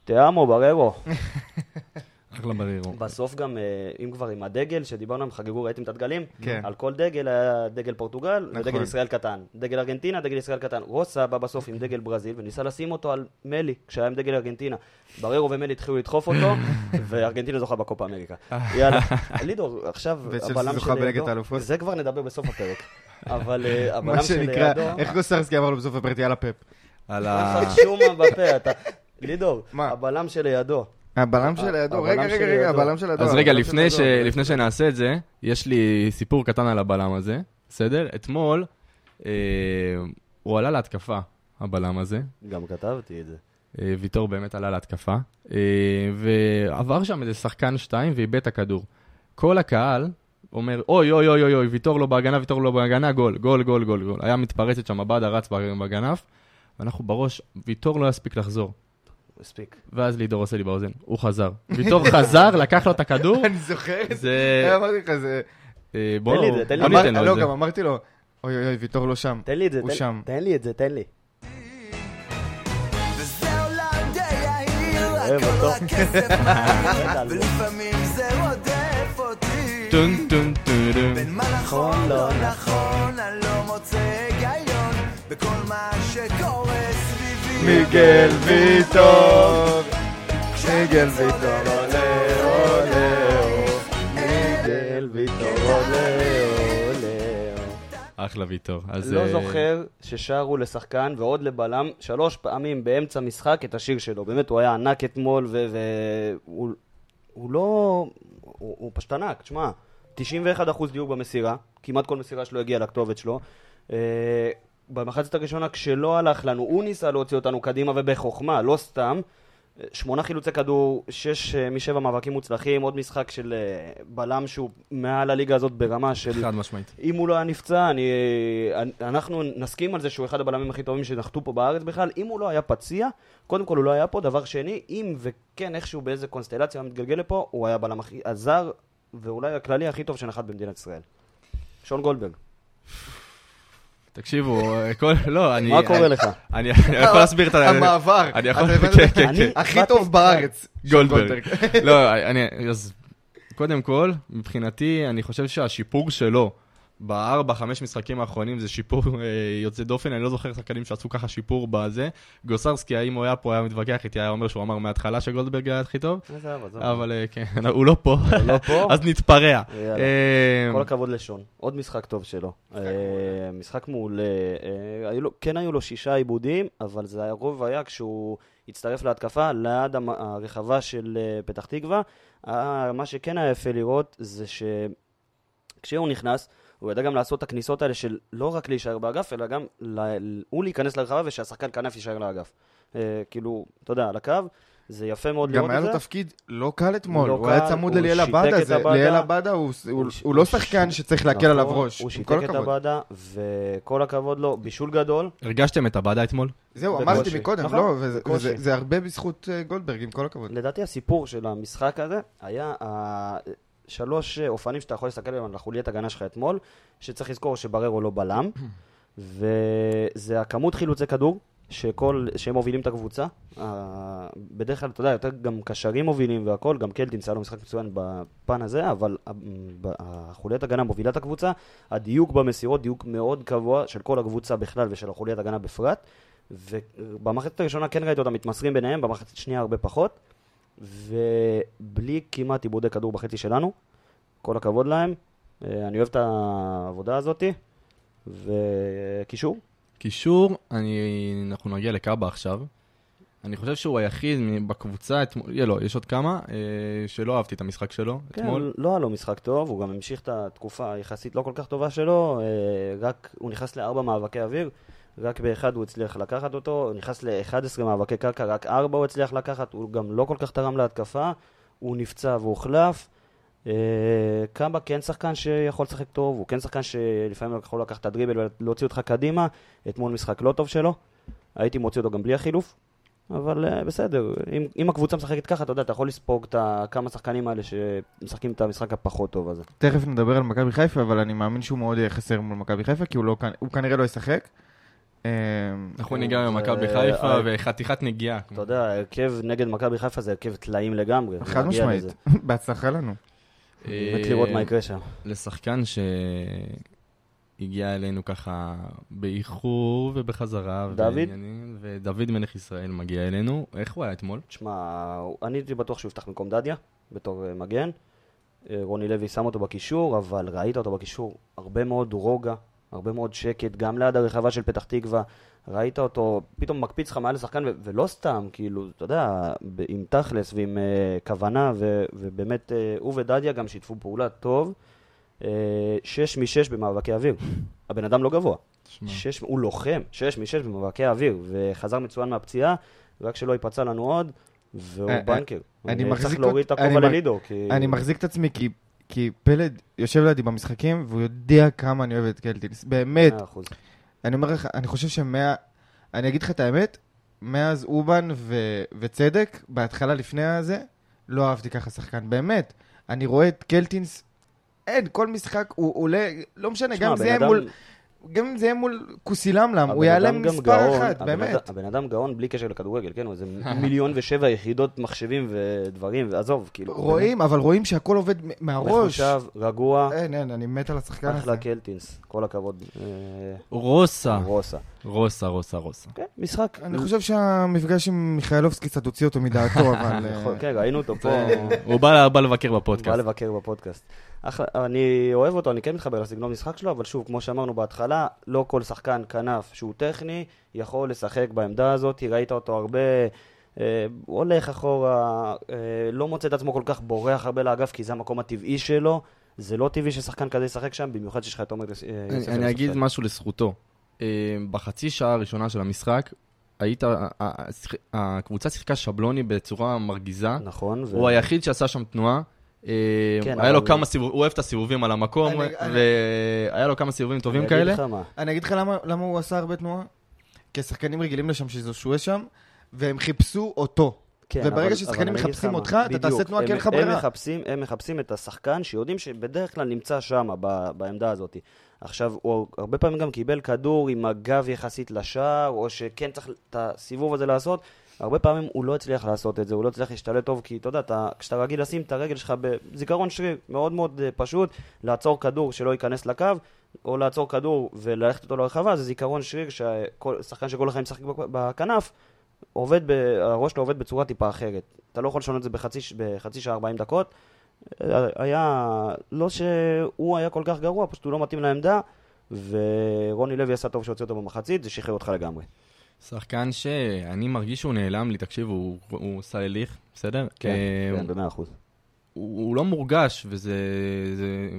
תיאמו, בררו. [LAUGHS] אחלה ברירו. בסוף גם, אה, אם כבר עם הדגל, שדיברנו, הם חגגו, ראיתם את הדגלים? כן. על כל דגל היה דגל פורטוגל נכון. ודגל ישראל קטן. דגל ארגנטינה, דגל ישראל קטן. רוסה בא בסוף עם דגל ברזיל וניסה לשים אותו על מלי, כשהיה עם דגל ארגנטינה. בררו ומלי התחילו לדחוף אותו, [LAUGHS] וארגנטינה זוכה בקופה אמריקה. יאללה, לידור, עכשיו [LAUGHS] הבלם בליגת שלידו. זה כבר נדבר בסוף הפרק. [LAUGHS] אבל אה, הבלם מה שנקרא, שלידו... איך גוסרסקי אמר לו בסוף הפרק, יאללה פפ. על ה... בפה, אתה... לידור? הבלם שלידו. הבלם שלידו, הבלם רגע, רגע, רגע. הבלם שלידו. אז רגע, לפני ש- שלידו. לפני שנעשה את זה, יש לי סיפור קטן על הבלם הזה. בסדר? אתמול אה, הוא עלה להתקפה, הבלם הזה. גם כתבתי את זה. אה, ויטור באמת עלה להתקפה, אה, ועבר שם איזה שחקן שתיים ואיבד את הכדור. כל הקהל אומר, אוי, אוי, אוי, אוי, ויטור לא בהגנה, ויטור לא בהגנה, גול, גול, גול, גול, גול. היה מתפרצת שם, עבדה רץ בכנף, ואנחנו בראש, ויטור לא יספיק לחזור. מספיק. ואז לידור עושה לי באוזן, הוא חזר. ויטור חזר, לקח לו את הכדור, [LAUGHS] אני זוכר את זה. אמרתי לך, זה... אה, בוא תן לי את זה, תן לי את זה. לא. גם אמרתי לו, אוי אוי אוי, ויטור לא שם. תן לי את זה, הוא תן- שם. תן לי את זה, תן לי. אוהב אותו. [LAUGHS] ולפעמים זה רודף אותי. טון טון טון. בין מה נכון לא נכון, אני לא מוצא היגיון בכל מה שקורה. מיגל ויטור, מיגל ויטור, עולה עולה. מיגל ויטור עולה עולה. אחלה ויטור. לא אה, זוכר ששרו לשחקן ועוד לבלם שלוש פעמים באמצע משחק את השיר שלו. באמת, הוא היה ענק אתמול, והוא הוא לא... הוא, הוא פשוט ענק, תשמע, 91% דיוק במסירה, כמעט כל מסירה שלו הגיעה לכתובת שלו. אה, במחצית הראשונה, כשלא הלך לנו, הוא ניסה להוציא אותנו קדימה ובחוכמה, לא סתם. אה, שמונה חילוצי כדור, שש אה, משבע מאבקים מוצלחים, עוד משחק של אה, בלם שהוא מעל הליגה הזאת ברמה של... חד משמעית. אם הוא לא היה נפצע, אני, אנחנו נסכים על זה שהוא אחד הבלמים הכי טובים שנחתו פה בארץ בכלל. אם הוא לא היה פציע, קודם כל הוא לא היה פה. דבר שני, אם וכן איכשהו באיזה קונסטלציה מתגלגל לפה, הוא היה הבלם הכי הזר, ואולי הכללי הכי טוב שנחת במדינת ישראל. שון גולדברג, תקשיבו, כל... לא, אני... מה קורה לך? אני אני יכול להסביר את ה... המעבר. אני יכול... כן, כן, אני- כן. הכי טוב בארץ. [LAUGHS] גולדברג. לא, אני... אז קודם כל, מבחינתי, אני חושב שהשיפור שלו בארבע, חמש משחקים האחרונים זה שיפור אה, יוצא דופן, אני לא זוכר שחקנים שעשו ככה שיפור בזה. גוסרסקי, האם הוא היה פה, היה מתווכח איתי, היה אומר שהוא אמר מההתחלה שגולדברג היה הכי טוב, עזוב. אבל אה, כן, [LAUGHS] הוא לא פה, לא? [LAUGHS] אז נתפרע. אה, כל הכבוד לשון. עוד משחק טוב שלו. אה, משחק מעולה. אה, כן היו לו שישה עיבודים, אבל זה הרוב היה כשהוא הצטרף להתקפה ליד הרחבה של אה, פתח תקווה. אה, מה שכן היה יפה לראות זה שכשהוא נכנס, הוא ידע גם לעשות את הכניסות האלה של לא רק להישאר באגף, אלא גם ל- הוא להיכנס לרחבה ושהשחקן כנף יישאר לאגף. אה, כאילו, אתה יודע, על הקו. זה יפה מאוד לראות גם את היה זה. לו תפקיד לא קל אתמול, לא הוא היה קל, צמוד הוא לליאל עבדה, עבדה. ליאל עבדה הוא הוא- הוא- הוא לא שחקן ש- שצריך להקל עליו נכון, ראש, הוא שיתק כל את. עבדה, וכל הכבוד לו, בישול גדול. הרגשתם את הבאדה אתמול? זהו. אמרתי מקודם, נכון, לא, וזה-. וזה- זה הרבה בזכות אה, גולדברג, עם כל הכבוד. לדעתי הסיפור של המשחק הזה היה שלוש אופנים שאתה יכול להסתכל עליהם על החוליית הגנה שלך אתמול, שצריך לזכור שבררו לא בלם, וזה הכמות חילוצי כדור, שכל, שהם מובילים את הקבוצה. ה- בדרך כלל, אתה יודע, יותר גם קשרים מובילים והכל, גם קלטינס היה לו משחק מצוין בפן הזה, אבל החוליית הגנה מובילה את הקבוצה, הדיוק במסירות, דיוק מאוד קבוע של כל הקבוצה בכלל ושל החוליית הגנה בפרט. ובמחצית הראשונה כן ראיתי אותם מתמסרים ביניהם, במחצית השנייה הרבה פחות. ובלי כמעט עיבודי כדור בחצי שלנו. כל הכבוד להם. אה, אני אוהב את העבודה הזאתי. וקישור? קישור, אני... אנחנו נגיע לקאבה עכשיו. אני חושב שהוא היחיד בקבוצה, אתמול, יהיה לו, יש עוד כמה, אה, שלא אהבתי את המשחק שלו אתמול. כן, לא היה לו משחק טוב, הוא גם המשיך את התקופה היחסית לא כל כך טובה שלו, אה, רק הוא נכנס לארבע מאבקי אוויר, רק באחד הוא הצליח לקחת אותו, הוא נכנס ל-11 מאבקי קרקע, רק ארבע הוא הצליח לקחת, הוא גם לא כל כך תרם להתקפה, הוא נפצע והוחלף. אה, קאבה כן שחקן שיכול לשחק טוב, הוא כן שחקן שלפעמים יכול לקחת את הדריבל ולהוציא אותך קדימה, אתמול משחק לא טוב שלו, הייתי מוציא אותו גם בלי החילוף. אבל uh, בסדר, אם, אם הקבוצה משחקת ככה, אתה יודע, אתה יכול לספוג את כמה שחקנים האלה שמשחקים את המשחק הפחות טוב הזה. תכף נדבר על מכבי חיפה, אבל אני מאמין שהוא מאוד יהיה חסר מול מכבי חיפה, כי הוא לא הוא כנראה לא ישחק. אה, אנחנו כן, ניגע זה- במכבי חיפה אה, וחתיכת נגיעה. אתה יודע, ההרכב נגד מכבי חיפה זה הרכב טלאים לגמרי. חד משמעית. [LAUGHS] בהצלחה לנו. באמת לראות מה יקרה שם. אה, לשחקן שהגיע אלינו ככה באיחור ובחזרה. דוד? ודוד מלך ישראל מגיע אלינו. איך הוא היה אתמול? תשמע, אני הייתי בטוח שהוא יפתח במקום דדיה, בתור אה, מגן. אה, רוני לוי שם אותו בקישור, אבל ראית אותו בקישור, הרבה מאוד רוגע, הרבה מאוד שקט, גם ליד הרחבה של פתח תקווה. ראית אותו, פתאום מקפיץ לך מעל לשחקן, ו- ולא סתם, כאילו, אתה יודע, ב- עם תכלס ועם uh, כוונה, ו- ובאמת, uh, הוא ודדיה גם שיתפו פעולה טוב. אה, שש משש במאבקי אוויר. [LAUGHS] הבן אדם לא גבוה. שש, הוא לוחם, שש משש במאבקי אוויר, וחזר מצוין מהפציעה, רק שלא ייפצע לנו עוד, והוא בנקר. אני צריך להוריד את הכובע ללידו, כי... אני מחזיק את עצמי כי, כי פלד יושב לידי במשחקים, והוא יודע כמה אני אוהב את קלטינס. באמת. אני אומר לך, אני חושב שמה... אני אגיד לך את האמת, מאז אובן ו... וצדק, בהתחלה לפני הזה, לא אהבתי ככה שחקן. באמת. אני רואה את קלטינס, אין, כל משחק הוא עולה, לא משנה, תשמע, גם זה אדם- מול... גם אם זה יהיה מול כוסילמלם, הוא יעלה מספר גאון, אחת, הבן באמת. הבן אדם גאון בלי קשר לכדורגל, כן? הוא איזה [LAUGHS] מיליון ושבע יחידות מחשבים ודברים, ועזוב, כאילו. רואים, אבל רואים שהכל עובד מהראש. מחושב, רגוע, אין, אין, אני מת על השחקן הזה. אחלה קלטינס, כל הכבוד. אה, רוסה. רוסה. רוסה, רוסה, רוסה. כן, משחק. אני חושב שהמפגש עם מיכאלובסקי קצת הוציא אותו מדעתו, [LAUGHS] אבל... נכון, כן, ראינו אותו פה. הוא בא בא לבקר בא בפודקאסט. לבקר בפודקאסט. אחלה, אני אוהב אותו, אני כן מתחבר לסגנון משחק שלו, אבל שוב, כמו שאמרנו בהתחלה, לא כל שחקן כנף שהוא טכני יכול לשחק בעמדה הזאת, ראית אותו הרבה, אה, הוא הולך אחורה, אה, לא מוצא את עצמו כל כך בורח הרבה לאגף, כי זה המקום הטבעי שלו. זה לא טבעי ששחקן כזה ישחק שם, במיוחד שיש לך את עומר אה, יוסף. אני אגיד. משהו לזכותו. אה, בחצי שעה הראשונה של המשחק, היית, הקבוצה שיחקה שבלוני בצורה מרגיזה. נכון. ו- הוא היחיד שעשה שם תנועה. אה, כן, היה לו כמה סיבובים, הוא אוהב את הסיבובים על המקום, והיה לו כמה סיבובים טובים כאלה. אני אגיד לך למה, למה הוא עשה הרבה תנועה? כי השחקנים רגילים לשם שזה שוהה שם, והם חיפשו אותו. כן, וברגע ששחקנים מחפשים אותך, אתה תעשה. תנועה כי הם- אין לך הם ברירה. מחפשים, הם מחפשים את השחקן שיודעים שבדרך כלל נמצא שם, בעמדה הזאת. עכשיו, הוא הרבה פעמים גם קיבל כדור עם הגב יחסית לשער, או שכן צריך את הסיבוב הזה לעשות. הרבה פעמים הוא לא הצליח לעשות את זה, הוא לא הצליח להשתלט טוב, כי אתה יודע, אתה, כשאתה רגיל לשים את הרגל שלך בזיכרון שריר מאוד מאוד אה, פשוט, לעצור כדור שלא ייכנס לקו, או לעצור כדור וללכת אותו לרחבה, זה זיכרון שריר ששחקן שכל החיים משחק בכ- בכנף, עובד, ב, הראש שלו עובד בצורה טיפה אחרת. אתה לא יכול לשנות את זה בחצי, בחצי שעה 40 דקות. אה, היה, לא שהוא היה כל כך גרוע, פשוט הוא לא מתאים לעמדה, ורוני לוי עשה טוב שהוציא אותו במחצית, זה שחרר אותך לגמרי. שחקן שאני מרגיש שהוא נעלם לי, תקשיב, הוא- הוא סלליך, בסדר? כן, אה, כן, במאה אחוז. הוא הוא לא מורגש, וזה זה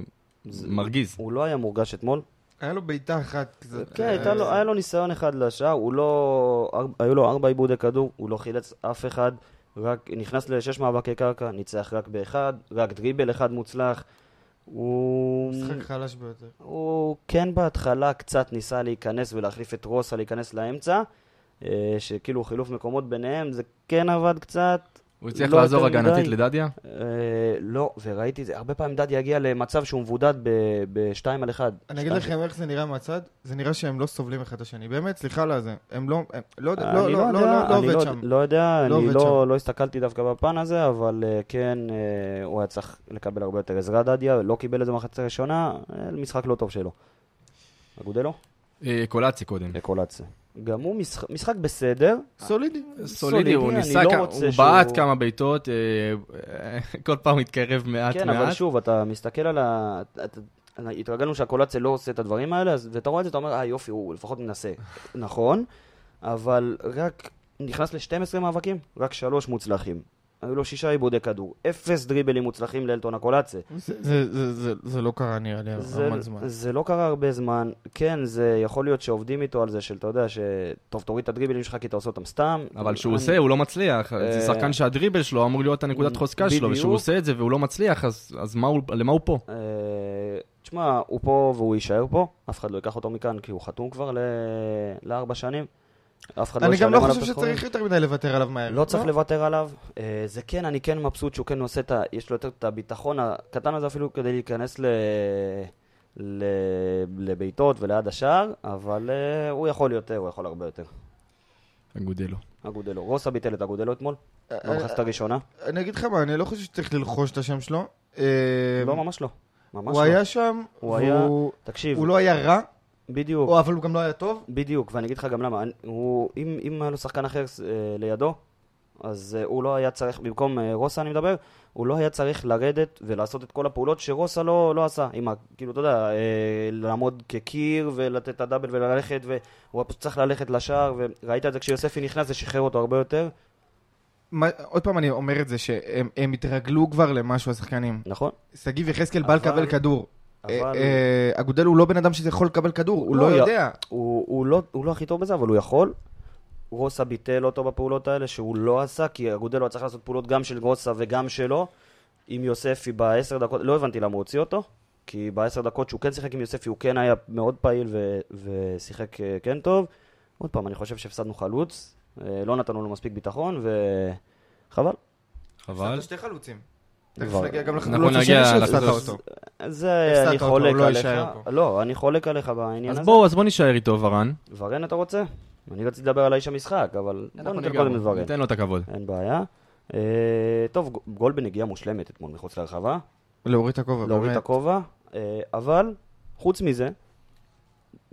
זה- מרגיז. הוא לא היה מורגש אתמול. היה לו בעיטה אחת. כזה- כן, הייתה לו, היה לו ניסיון אחד לשער, הוא לא... היו לו ארבע עיבודי כדור, הוא לא חילץ אף אחד, רק נכנס לשש מאבקי קרקע, ניצח רק באחד, רק דריבל אחד מוצלח. הוא... משחק חלש ביותר. הוא כן בהתחלה קצת ניסה להיכנס ולהחליף את רוסה, להיכנס לאמצע, שכאילו חילוף מקומות ביניהם, זה כן עבד קצת. הוא הצליח לא לעזור הגנתית מדי. לדדיה? אה, לא, וראיתי את זה, הרבה פעמים דדי יגיע למצב שהוא מבודד בשתיים על אחד. אני אגיד לכם איך זה נראה מהצד, זה נראה שהם לא סובלים אחד את השני. באמת, סליחה על זה. הם לא, הם לא, אני לא, לא, לא, יודע, לא, לא אני עובד לא- שם. לא יודע, לא אני עובד לא שם. לא הסתכלתי דווקא בפן הזה, אבל אה, כן, אה, הוא היה צריך לקבל הרבה יותר עזרה דדיה, לא קיבל את זה במחצית הראשונה, אה, משחק לא טוב שלו. אגודלו? אה, קולאצי קודם. לקולציה. גם הוא משחק- משחק בסדר, סולידי. סולידי, הוא ניסה, לא הוא שהוא- בעט כמה בעיטות, אה, אה, [LAUGHS] כל פעם מתקרב מעט כן, אבל מעט. שוב, אתה מסתכל על ה... אתה- התרגלנו שהקולציה לא עושה את הדברים האלה, אז- ואתה רואה את זה, אתה אומר, אה יופי, הוא לפחות מנסה. נכון, אבל רק נכנס ל-12 מאבקים, רק שלוש מוצלחים. היו לו שישה עיבודי כדור, אפס דריבלים מוצלחים לאלטון הקולציה. זה- זה- זה- זה- זה לא קרה נראה לי זה, המון זמן. זה לא קרה הרבה זמן, כן, זה יכול להיות שעובדים איתו על זה, של, אתה יודע, שטוב, תוריד את הדריבלים שלך כי אתה עושה אותם סתם. אבל כשהוא אני- עושה, הוא לא מצליח. אה, זה שחקן שהדריבל שלו אמור להיות הנקודת חוזקה שלו. וכשהוא עושה את זה והוא לא מצליח, אז אז מה הוא- למה הוא פה? אה, תשמע, הוא פה והוא יישאר פה, אף אחד לא ייקח אותו מכאן כי הוא חתום כבר ל- לארבע שנים. אף אחד לא אני ישלם גם לא עליו חושב את הסכומים. שצריך יותר מדי לוותר עליו מהר. לא צריך לוותר עליו. אה, זה כן, אני כן מבסוט שהוא כן עושה את ה... יש לו יותר את הביטחון הקטן הזה אפילו כדי להיכנס ל... ל... לבעיטות וליד השער, אבל אה, הוא יכול יותר, הוא יכול הרבה יותר. אגודלו. אגודלו. רוסה ביטל את אגודלו אתמול, אה, במחצית הראשונה. אני אגיד לך מה, אני לא חושב שצריך ללחוש את השם שלו. אה, לא, ממש לא. ממש הוא לא. היה שם, הוא היה- תקשיב, הוא לא היה רע, בדיוק. או- אבל הוא גם לא היה טוב. בדיוק, ואני אגיד לך גם למה. אני- הוא, אם, אם היה לו שחקן אחר אה, לידו, אז אה, הוא לא היה צריך, במקום אה, רוסה אני מדבר, הוא לא היה צריך לרדת ולעשות את כל הפעולות שרוסה לא, לא עשה. עם ה... כאילו, אתה יודע, אה, לעמוד כקיר ולתת את הדאבל וללכת, והוא פשוט צריך ללכת לשער, וראית את זה כשיוספי נכנס, זה שחרר אותו הרבה יותר, מה- עוד פעם אני אומר את זה, שהם הם התרגלו כבר למשהו, השחקנים. נכון? שגיב יחזקאל בא לקבל כדור. אבל- אה, אה, אגודל הוא לא בן אדם שיכול לקבל כדור, הוא לא, לא יודע. הוא, לא, הוא לא הכי טוב בזה, אבל הוא יכול. רוסה ביטל אותו בפעולות האלה, שהוא לא עשה, כי אגודלו היה צריך לעשות פעולות גם של רוסה וגם שלו. עם יוספי בעשר דקות, לא הבנתי למה הוא הוציא אותו, כי בעשר דקות שהוא כן שיחק עם יוספי, הוא כן היה מאוד פעיל ו- ושיחק אה, כן טוב. עוד פעם, אני חושב שהפסדנו חלוץ, לא נתנו לו מספיק ביטחון, וחבל. חבל. הפסדת שתי חלוצים. תכף נגיע גם נגיע השני שהפסדת. אותו. זה, אני חולק לא עליך. לא, אני חולק עליך בעניין אז הזה. בואו, אז בואו נישאר איתו, ורן. ורן אתה רוצה? אני רציתי לדבר על האיש המשחק, אבל בוא אנחנו ניתן קודם ורן. ניתן לו את הכבוד. אין בעיה. אה, טוב, גול בנגיעה מושלמת אתמול מחוץ להרחבה, להוריד את הכובע, להוריד את באמת. הכובע, אה, אבל חוץ מזה,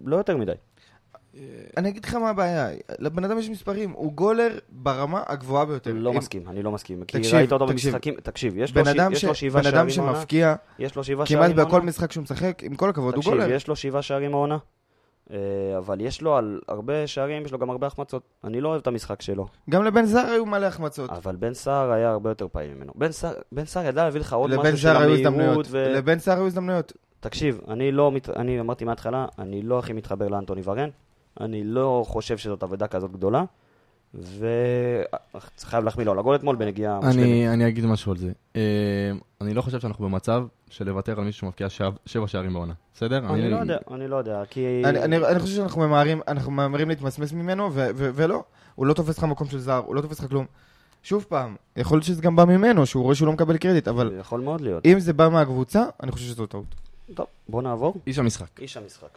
לא יותר מדי. אני אגיד לך מה הבעיה, לבן אדם יש מספרים, הוא גולר ברמה הגבוהה ביותר. לא אם- מסכים, אני לא מסכים. כי תקשיב, ראית אותו תקשיב. במשחקים, תקשיב, יש לו בן ש- אדם שבעה בן אדם שערים העונה. שמפקיע יש לו שבעה כמעט בכל. משחק שהוא משחק, עם כל הכבוד, הוא תקשיב, גולר. יש לו שבעה שערים העונה, אה, אבל יש לו על הרבה שערים, יש לו גם הרבה החמצות. אני לא אוהב את המשחק שלו. גם לבן זר היו מלא החמצות. אבל בן סער היה הרבה יותר פעיל ממנו. בן סער- בן סער ידע להביא לך עוד משהו של המהירות. ו... לבן זר היו הזדמנויות. תקשיב, אני לא, מת... אני אמרתי מההתחלה, אני לא הכי מתחבר לאנטוני ורן, אני לא חושב שזאת אבדה כזאת גדולה, וחייב להחמיא לו על הגול אתמול בנגיעה מושלמת. אני, אני אגיד משהו על זה. אה, אני לא חושב שאנחנו במצב של לוותר על מישהו שמבקיע שבע שערים בעונה. בסדר? אני לא יודע, אני לא יודע, כי... אני- אני אני חושב שאנחנו ממהרים, אנחנו ממהרים להתמסמס ממנו, ו- ו- ולא. הוא לא תופס לך מקום של זר, הוא לא תופס לך כלום. שוב פעם, יכול להיות שזה גם בא ממנו, שהוא רואה שהוא לא מקבל קרדיט, אבל יכול מאוד להיות. אם זה בא מהקבוצה, אני חושב שזו טעות. טוב, בוא נעבור. איש המשחק. איש המשחק.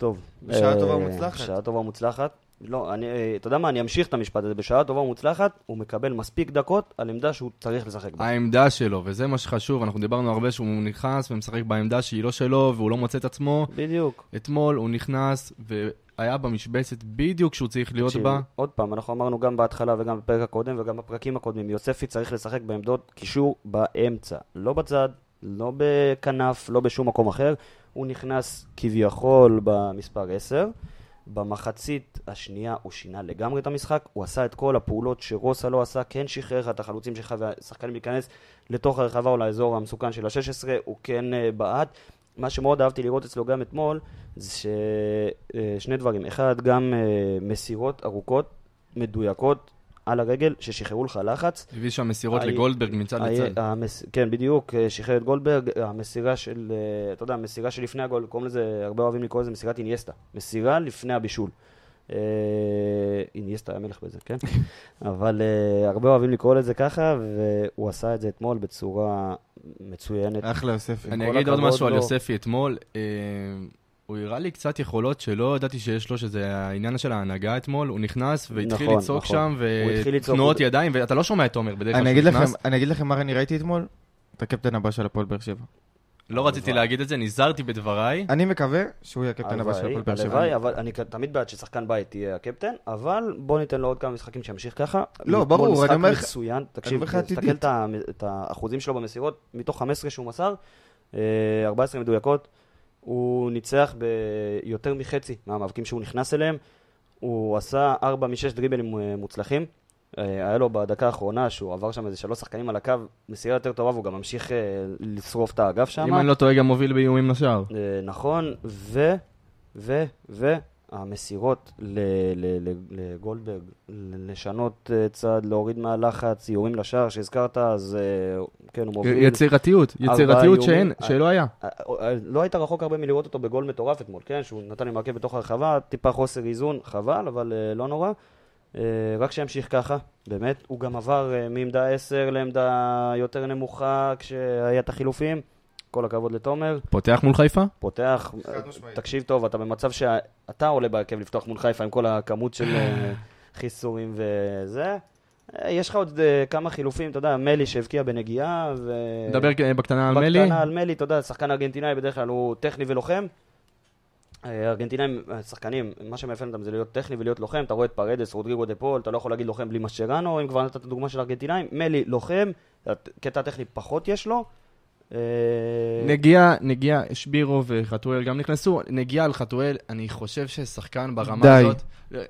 טוב. בשעה אה, טובה ומוצלחת. בשעה טובה ומוצלחת. לא, אני, אה, אתה יודע מה, אני אמשיך את המשפט הזה. בשעה טובה ומוצלחת, הוא מקבל מספיק דקות על עמדה שהוא צריך לשחק בה. העמדה שלו, וזה מה שחשוב, אנחנו דיברנו הרבה שהוא נכנס ומשחק בעמדה שהיא לא שלו, והוא לא מוצא את עצמו. בדיוק. אתמול הוא נכנס והיה במשבצת בדיוק כשהוא צריך להיות תקשיב, בה. עוד פעם, אנחנו אמרנו גם בהתחלה וגם בפרק הקודם וגם בפרקים הקודמים, יוספי צריך לשחק בעמדות קישור באמצע. לא בצד, לא בכנף, לא בשום מקום אחר. הוא נכנס כביכול במספר 10. במחצית השנייה הוא שינה לגמרי את המשחק, הוא עשה את כל הפעולות שרוסה לא עשה, כן שחרר את החלוצים שלך והשחקנים להיכנס לתוך הרחבה או לאזור המסוכן של ה-16, הוא כן אה, בעט. מה שמאוד אהבתי לראות אצלו גם אתמול, זה ששני דברים. אחד, גם אה, מסירות ארוכות, מדויקות, על הרגל, ששחררו לך לחץ. הביא שם מסירות לגולדברג מצד לצד. כן, בדיוק, אה, שחרר את גולדברג, המסירה של, אה, אתה יודע, המסירה שלפני הגול, קוראים לזה, הרבה אוהבים לקרוא לזה מסירת אינייסטה. מסירה לפני הבישול. אה, אינייסטה היה מלך בזה, כן? [LAUGHS] אבל הרבה אוהבים לקרוא לזה ככה, והוא עשה את זה אתמול בצורה מצוינת. אחלה יוספי. אני אגיד עוד משהו על. יוספי אתמול. אה, הוא הראה לי קצת יכולות שלא ידעתי שיש לו, שזה העניין של ההנהגה אתמול. הוא נכנס והתחיל נכון, לצעוק נכון. שם, ותנועות הוא- ידיים, ואתה לא שומע את תומר בדרך כלל אני אגיד שהוא לכם, נכנס. אני אגיד לכם מה אני ראיתי אתמול? את הקפטן הבא של הפועל באר שבע. לא רציתי להגיד את זה, נזהרתי בדבריי. אני מקווה שהוא יהיה הקפטן הבא של הלוואי, הפועל באר שבע. הלוואי, אבל אני תמיד בעד ששחקן בית יהיה הקפטן, אבל בוא ניתן לו עוד כמה משחקים שימשיך ככה. לא, ברור, אני אומר לך- משחק מצוין, תקשיב, תסתכל. את האחוזים שלו במסירות, מתוך 15 שהוא מסר, אה, 14 מדויקות, הוא ניצח ביותר מחצי מהמאבקים שהוא נכנס אליהם, הוא עשה 4 מ-6 דריבלים אה, מוצלחים. אה, היה לו בדקה האחרונה, שהוא עבר שם איזה שלוש שחקנים על הקו, מסירה יותר טובה, והוא גם ממשיך אה, לשרוף את האגף שם. אם אני לא טועה, גם מוביל באיומים לשער. נכון, ו... ו... ו... המסירות לגולדברג, לשנות אה, צד, להוריד מהלחץ, איומים לשער שהזכרת, אז אה, כן, הוא מוביל. יצירתיות, יצירתיות שאין. שלא היה. אה, לא היית רחוק הרבה מלראות אותו בגול מטורף אתמול, כן? שהוא נתן לי מעקב בתוך הרחבה, טיפה חוסר איזון, חבל, אבל לא נורא. רק שימשיך ככה, באמת. הוא גם עבר מעמדה 10 לעמדה יותר נמוכה כשהיה את החילופים. כל הכבוד לתומר. פותח מול חיפה? פותח. תקשיב טוב, אתה במצב שאתה עולה בהרכב לפתוח מול חיפה עם כל הכמות של אה, [CLEARS THROAT] חיסורים וזה. אה, יש לך עוד אה, כמה חילופים, אתה יודע, מלי שהבקיע בנגיעה, ו... נדבר בקטנה על מלי. בקטנה על מלי, אתה יודע, שחקן ארגנטינאי בדרך כלל הוא טכני ולוחם. ארגנטינאים, שחקנים, מה שמאפיין אותם זה להיות טכני ולהיות לוחם. אתה רואה את פרדס, רודריגו דה פול, אתה לא יכול להגיד לוחם בלי מסצ'רנו, אם כבר נתת את הדוגמה של ארגנטינאים. מלי, לוחם, קטע טכני פחות יש לו. אה, נגיעה, נגיעה, שפירו וחתואל גם נכנסו. נגיעה על חתואל, אני חושב ששחקן ברמה די. הזאת...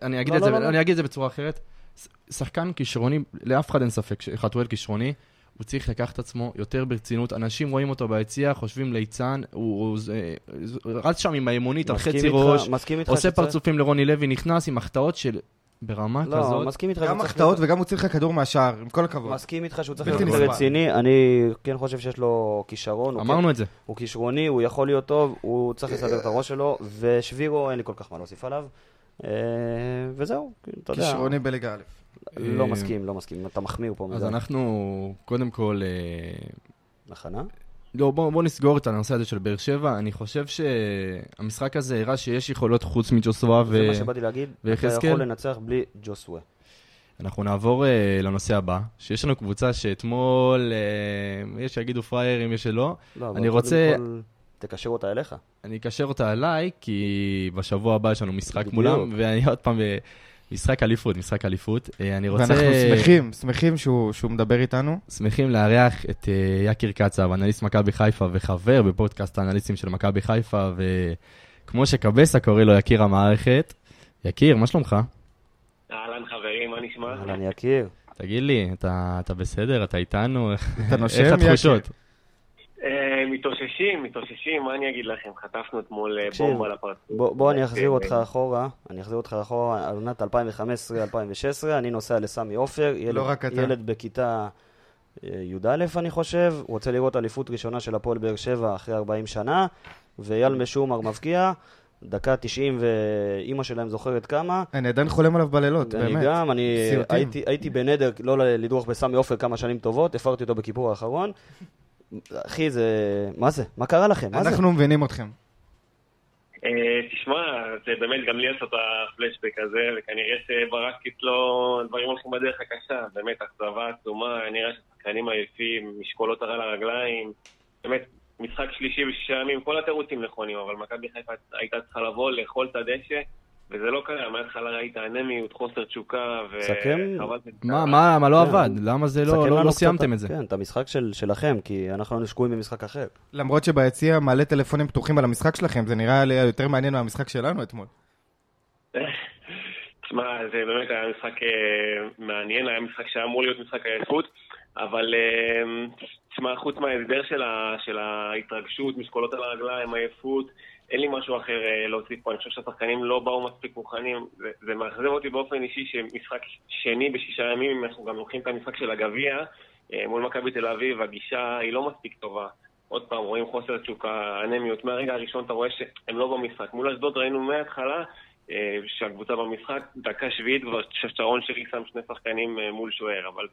אני אגיד לא, את זה, לא, לא, לא. אני אגיד את זה בצורה אחרת. שחקן כישרוני, לאף אחד אין ספק שחתואל כישרוני. הוא צריך לקחת את עצמו יותר ברצינות. אנשים רואים אותו ביציע, חושבים ליצן, הוא, הוא זה, רץ שם עם האמונית על חצי איתך- ראש, עושה שצריך- פרצופים לרוני לוי, נכנס עם החטאות של... ברמה לא, כזאת. מסכים איתך גם שהוא צריך החטאות וגם הוא צריך לך כדור מהשער, עם כל הכבוד. מסכים איתך שהוא צריך להיות יותר. רציני, אני כן חושב שיש לו כישרון, הוא כן- אמרנו את זה. הוא כישרוני, הוא יכול להיות טוב, הוא צריך לסדר את הראש שלו, ושבירו, אין לי כל כך מה להוסיף עליו. אה, וזהו, אתה יודע. כישרוני בליגה א'. לא מסכים, לא מסכים, אתה מחמיר פה אז מדי. אנחנו, קודם כל, אה, הכנה? לא, בוא, בוא נסגור את הנושא הזה של באר שבע. אני חושב שהמשחק הזה הראה שיש יכולות חוץ מג'וסווה, זה מה שבאתי להגיד, אתה? יכול לנצח בלי ג'וסווה. ואנחנו נעבור uh, לנושא הבא, שיש לנו קבוצה שאתמול, uh, יש שיגידו פראיירים, יש שלא. לא, אבל אני רוצה- כל, תקשר אותה אליך. אני אקשר אותה עליי, כי בשבוע הבא יש לנו משחק בדיוק. מולם, ואני עוד פעם, אה, משחק אליפות, משחק אליפות. אה, אני רוצה... ואנחנו שמחים, שמחים שהוא שהוא מדבר איתנו. שמחים לארח את uh, יקיר קצב, אנליסט מכבי חיפה וחבר בפודקאסט האנליסטים של מכבי חיפה, וכמו שקבסה קורא לו יקיר המערכת. יקיר, מה שלומך? אהלן חברים, מה נשמע? אהלן יקיר. תגיד לי, אתה, אתה בסדר? אתה איתנו? אתה נושם, איך התחושות? אה, מתאוששים, מתאוששים, מה אני אגיד לכם? חטפנו אתמול אה, בומבה לפרצוף. בוא בוא אני אחזיר אה, אותך אחורה, אני אחזיר אותך אחורה על עונת 2015-2016, אני נוסע לסמי עופר, ילד- לא רק אתה. ילד בכיתה אה, י"א אני חושב, רוצה לראות אליפות ראשונה של הפועל באר שבע אחרי 40 שנה, ואייל משומר מבקיע, דקה 90 ואימא שלהם זוכרת כמה. אני עדיין חולם עליו בלילות, אני באמת. גם, אני. הייתי, הייתי בנדר לא לדרוך בסמי עופר כמה שנים טובות, הפרתי אותו בכיפור האחרון. אחי, זה... מה זה? מה קרה לכם? מה זה? אנחנו מבינים אתכם. אה, תשמע, זה באמת גם לי עשה את הפלשבק הזה, וכנראה שברק אצלו דברים הולכים בדרך הקשה, באמת אכזבה עצומה, נראה ששחקנים עייפים, משקולות על הרגליים, באמת, משחק שלישי בשישה ימים, כל התירוצים נכונים, אבל מכבי חיפה הייתה צריכה לבוא, לאכול את הדשא, וזה לא קרה, מההתחלה ראית אנמיות, חוסר תשוקה, סכם. וחבל שזה מה. מה, מה לא כן. עבד? למה זה סכם לא, לא, לא סיימתם את- את זה? כן, את המשחק של, שלכם, כי אנחנו היינו שקועים במשחק אחר. למרות שביציע מלא טלפונים פתוחים על המשחק שלכם, זה נראה לי יותר מעניין מהמשחק שלנו אתמול. [LAUGHS] תשמע, זה באמת היה משחק אה, מעניין, היה משחק שהיה אמור להיות משחק עייפות, אבל אה, תשמע, חוץ מההסבר של ההתרגשות, משקולות על הרגליים, עייפות, אין לי משהו אחר אה, להוסיף פה. אני חושב שהשחקנים לא באו מספיק מוכנים. זה, מאכזב אותי באופן אישי שמשחק שני בשישה ימים, אם אנחנו גם לוקחים את המשחק של הגביע, אה, מול מכבי תל אביב, הגישה היא לא מספיק טובה. עוד פעם, רואים חוסר תשוקה, אנמיות. מהרגע הראשון אתה רואה שהם לא במשחק. מול אשדוד ראינו מההתחלה אה, שהקבוצה במשחק, דקה שביעית כבר שרון שרי שם שני שחקנים מול שוער, אבל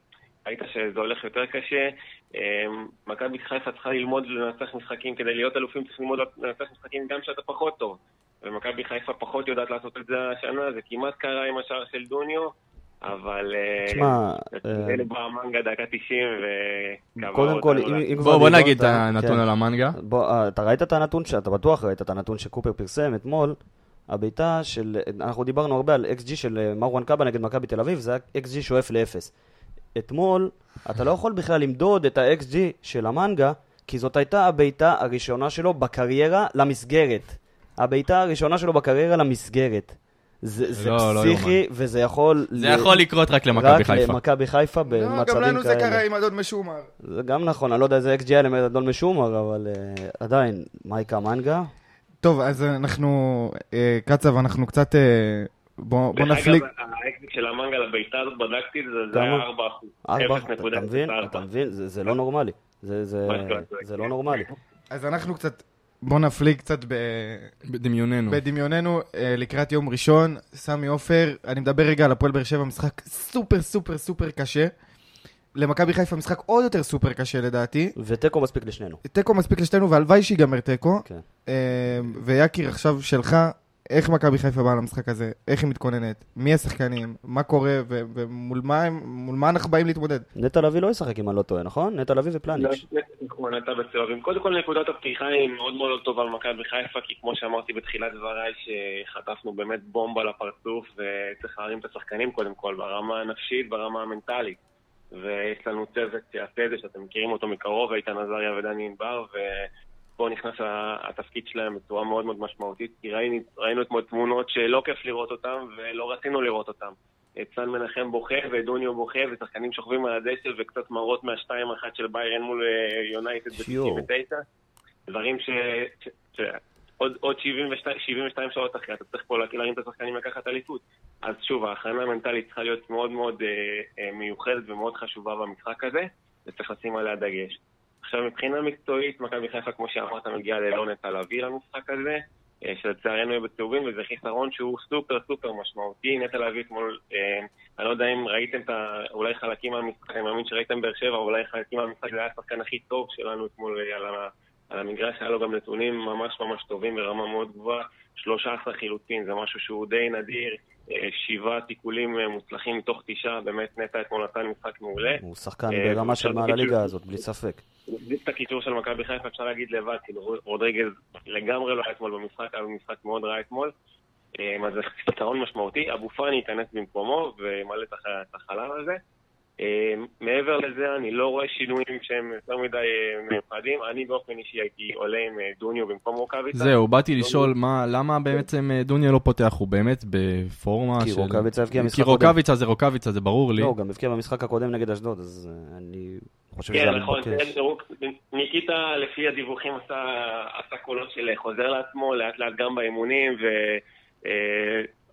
ראית שזה הולך יותר קשה. אה, מכבי חיפה צריכה ללמוד לנצח משחקים, כדי להיות אלופים צריך ללמוד לנצח משחקים גם כשאתה פחות טוב. ומכבי חיפה פחות יודעת לעשות את זה השנה, זה כמעט קרה עם השער של דוניו, אבל... אה, תשמע, אה, אלה במנגה דקה 90 וקבע קודם כל, אם, כבר בוא, נגיד את הנתון כן. על המנגה. אה, אתה ראית את הנתון, שאתה בטוח ראית את הנתון שקופר פרסם אתמול, הבעיטה של, אנחנו דיברנו הרבה על XG של אה, מרואן קאבה נגד מכבי תל אביב, זה היה XG שואף לאפס. אתמול, אתה לא יכול בכלל למדוד את ה-XG של המנגה, כי זאת הייתה הבעיטה הראשונה שלו בקריירה למסגרת. הבעיטה הראשונה שלו בקריירה למסגרת. זה, זה לא, לא פסיכי, וזה יכול... זה ל- יכול לקרות רק למכבי רק חיפה. למכבי חיפה לא, במצבים גם כאלה. לנו זה קרה עם אדון משומר. זה גם נכון, אני לא יודע איזה XG היה למדון משומר, אבל uh, עדיין, מייקה מנגה. טוב, אז אנחנו, אה, קצב, אנחנו קצת... אה, בוא בוא דרך נפליג. אגב, האקזיט של המנגה לבעיטה הזאת, בדקתי את זה, זה? היה 4%. ארבע, 0.04. אתה מבין? אתה מבין? זה זה לא נורמלי. זה- זה-. זה לא נורמלי. אז אנחנו קצת... בוא נפליג קצת ב... בדמיוננו. בדמיוננו אה, לקראת יום ראשון, סמי עופר, אני מדבר רגע על הפועל באר שבע, משחק סופר סופר סופר קשה. למכבי חיפה משחק עוד יותר סופר קשה לדעתי. ותיקו מספיק לשנינו. תיקו מספיק לשתינו, והלוואי שיגמר תיקו. כן. אה, ויקיר, עכשיו שלך, איך מכבי חיפה באה למשחק הזה? איך היא מתכוננת? מי השחקנים? מה קורה? ו- ומול מה, מה אנחנו באים להתמודד? נטע לביא לא ישחק אם אני לא טועה, נכון? נטע לביא ופלניץ'. נכון, אתה בצהובים. קודם כל נקודת הפתיחה היא מאוד מאוד לא טובה למכבי חיפה, כי כמו שאמרתי בתחילת דבריי, שחטפנו באמת בומבה לפרצוף, וצריך להרים את השחקנים קודם כל, ברמה הנפשית, ברמה המנטלית. ויש לנו צוות שיעשה את זה, שאתם מכירים אותו מקרוב, איתן עזריה ודני ענבר, ופה נכנס התפקיד שלהם בצורה מאוד מאוד משמעותית, כי ראינו, ראינו אתמול תמונות שלא כיף לראות אותן, ולא רצינו לראות אותן. את סן מנחם בוכה ודוניו בוכה, ושחקנים שוכבים על הדשא וקצת מראות מהשתיים אחת של ביירן מול אה, יונייטד יואו. ב-99. דברים ש... ש... ש... עוד, עוד 72, 72 שעות אחרי, אתה צריך פה להרים את השחקנים לקחת אליפות. אז שוב, ההכנה המנטלית צריכה להיות מאוד מאוד אה, אה, מיוחדת ומאוד חשובה במשחק הזה, וצריך לשים עליה דגש. עכשיו, מבחינה מקצועית, מכבי חיפה, כמו שאמרת, מגיעה ללא נטע לביא למשחק הזה, אה, שלצערנו יהיה בצהובים, וזה חיסרון שהוא סופר סופר משמעותי. נטע לביא אתמול, אה, אני לא יודע אם ראיתם את ה... אולי חלקים מהמשחק, אני מאמין שראיתם באר שבע, אולי חלקים מהמשחק, זה היה השחקן הכי טוב שלנו אתמול אה, על, ה... על המגרש, היה לו גם נתונים ממש ממש טובים ברמה מאוד גבוהה. 13 חילוצים, זה משהו שהוא די נדיר. אה, שבעה תיקולים אה, מוצלחים מתוך תשעה, באמת נטע אתמול נתן משחק מעולה. הוא שחקן אה, ברמה של מעל הליגה הזאת, בלי ספק. את הקיצור של מכבי חיפה אפשר להגיד לבד, כאילו רודריגז לגמרי לא היה אתמול במשחק, היה במשחק מאוד רע אתמול. אז זה [LAUGHS] פתרון משמעותי, אבו פאני ייכנס במקומו וימלא את החלל הזה. אה, מעבר לזה, אני לא רואה שינויים שהם יותר מדי אה, מיוחדים. אני באופן אישי הייתי עולה עם אה, דוניו במקום רוקאביצה. זהו, באתי לשאול מה, למה בעצם אה, דוניה לא פותח, הוא באמת בפורמה כי של... רוקאביצה הבקיע משחק כי קודם. רוקאביצה זה רוקאביצה, זה ברור לי. לא, הוא גם הבקיע במשחק הקודם נגד אשדוד, אז אה, אני חושב שזה כן, היה נכון. כן, רוק- ניקיטה לפי הדיווחים עשה, קולות של חוזר לעצמו, לאט לאט גם באימונים,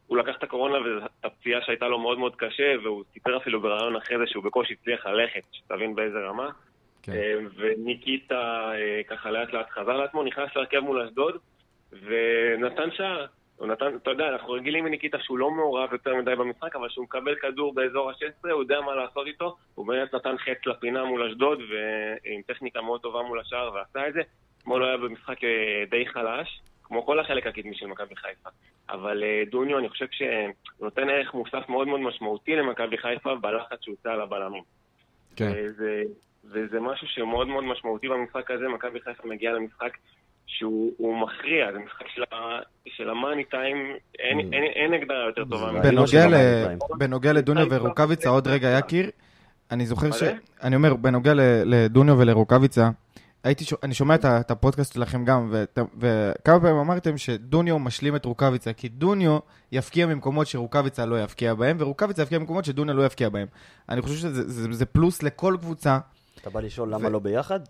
והוא לקח את הקורונה הפציעה שהייתה לו מאוד מאוד קשה, והוא סיפר אפילו בריאיון אחרי זה שהוא בקושי הצליח ללכת, שתבין באיזה רמה. כן. אה, וניקיטה אה, ככה לאט לאט חזר לעצמו, נכנס להרכב מול אשדוד, ונתן שער. הוא נתן, אתה יודע, אנחנו רגילים מניקיטה שהוא לא מעורב יותר מדי במשחק, אבל כשהוא מקבל כדור באזור ה-16, הוא יודע מה לעשות איתו. הוא באמת נתן חץ לפינה מול אשדוד, ועם טכניקה מאוד טובה מול השער, ועשה את זה. אתמול הוא היה במשחק אה, די חלש, כמו כל החלק הקדמי של מכבי חיפה. אבל אה, דוניו, אני חושב שהוא נותן ערך מוסף מאוד מאוד משמעותי למכבי חיפה בלחץ שהוא עושה על הבלמים. כן. וזה, וזה משהו שמאוד מאוד משמעותי במשחק הזה, מכבי חיפה מגיעה למשחק שהוא הוא מכריע, זה משחק של, של המאני טיים, אין, Mm. אין, אין הגדרה יותר טובה. בנוגע, ל... בנוגע לדוניו ורוקאביצה, עוד רגע יקיר, אני זוכר ש... זה? אני אומר, בנוגע. לדוניו ולרוקאביצה, הייתי ש... אני שומע את, הפודקאסט שלכם גם. וכמה פעמים אמרתם שדוניו משלים את רוקאביצה, כי דוניו יפקיע ממקומות שרוקאביצה לא יפקיע בהם, ורוקאביצה יפקיע ממקומות שדוניו לא יפקיע בהם. אני חושב שזה זה, זה פלוס לכל קבוצה. אתה בא לשאול למה לא ביחד?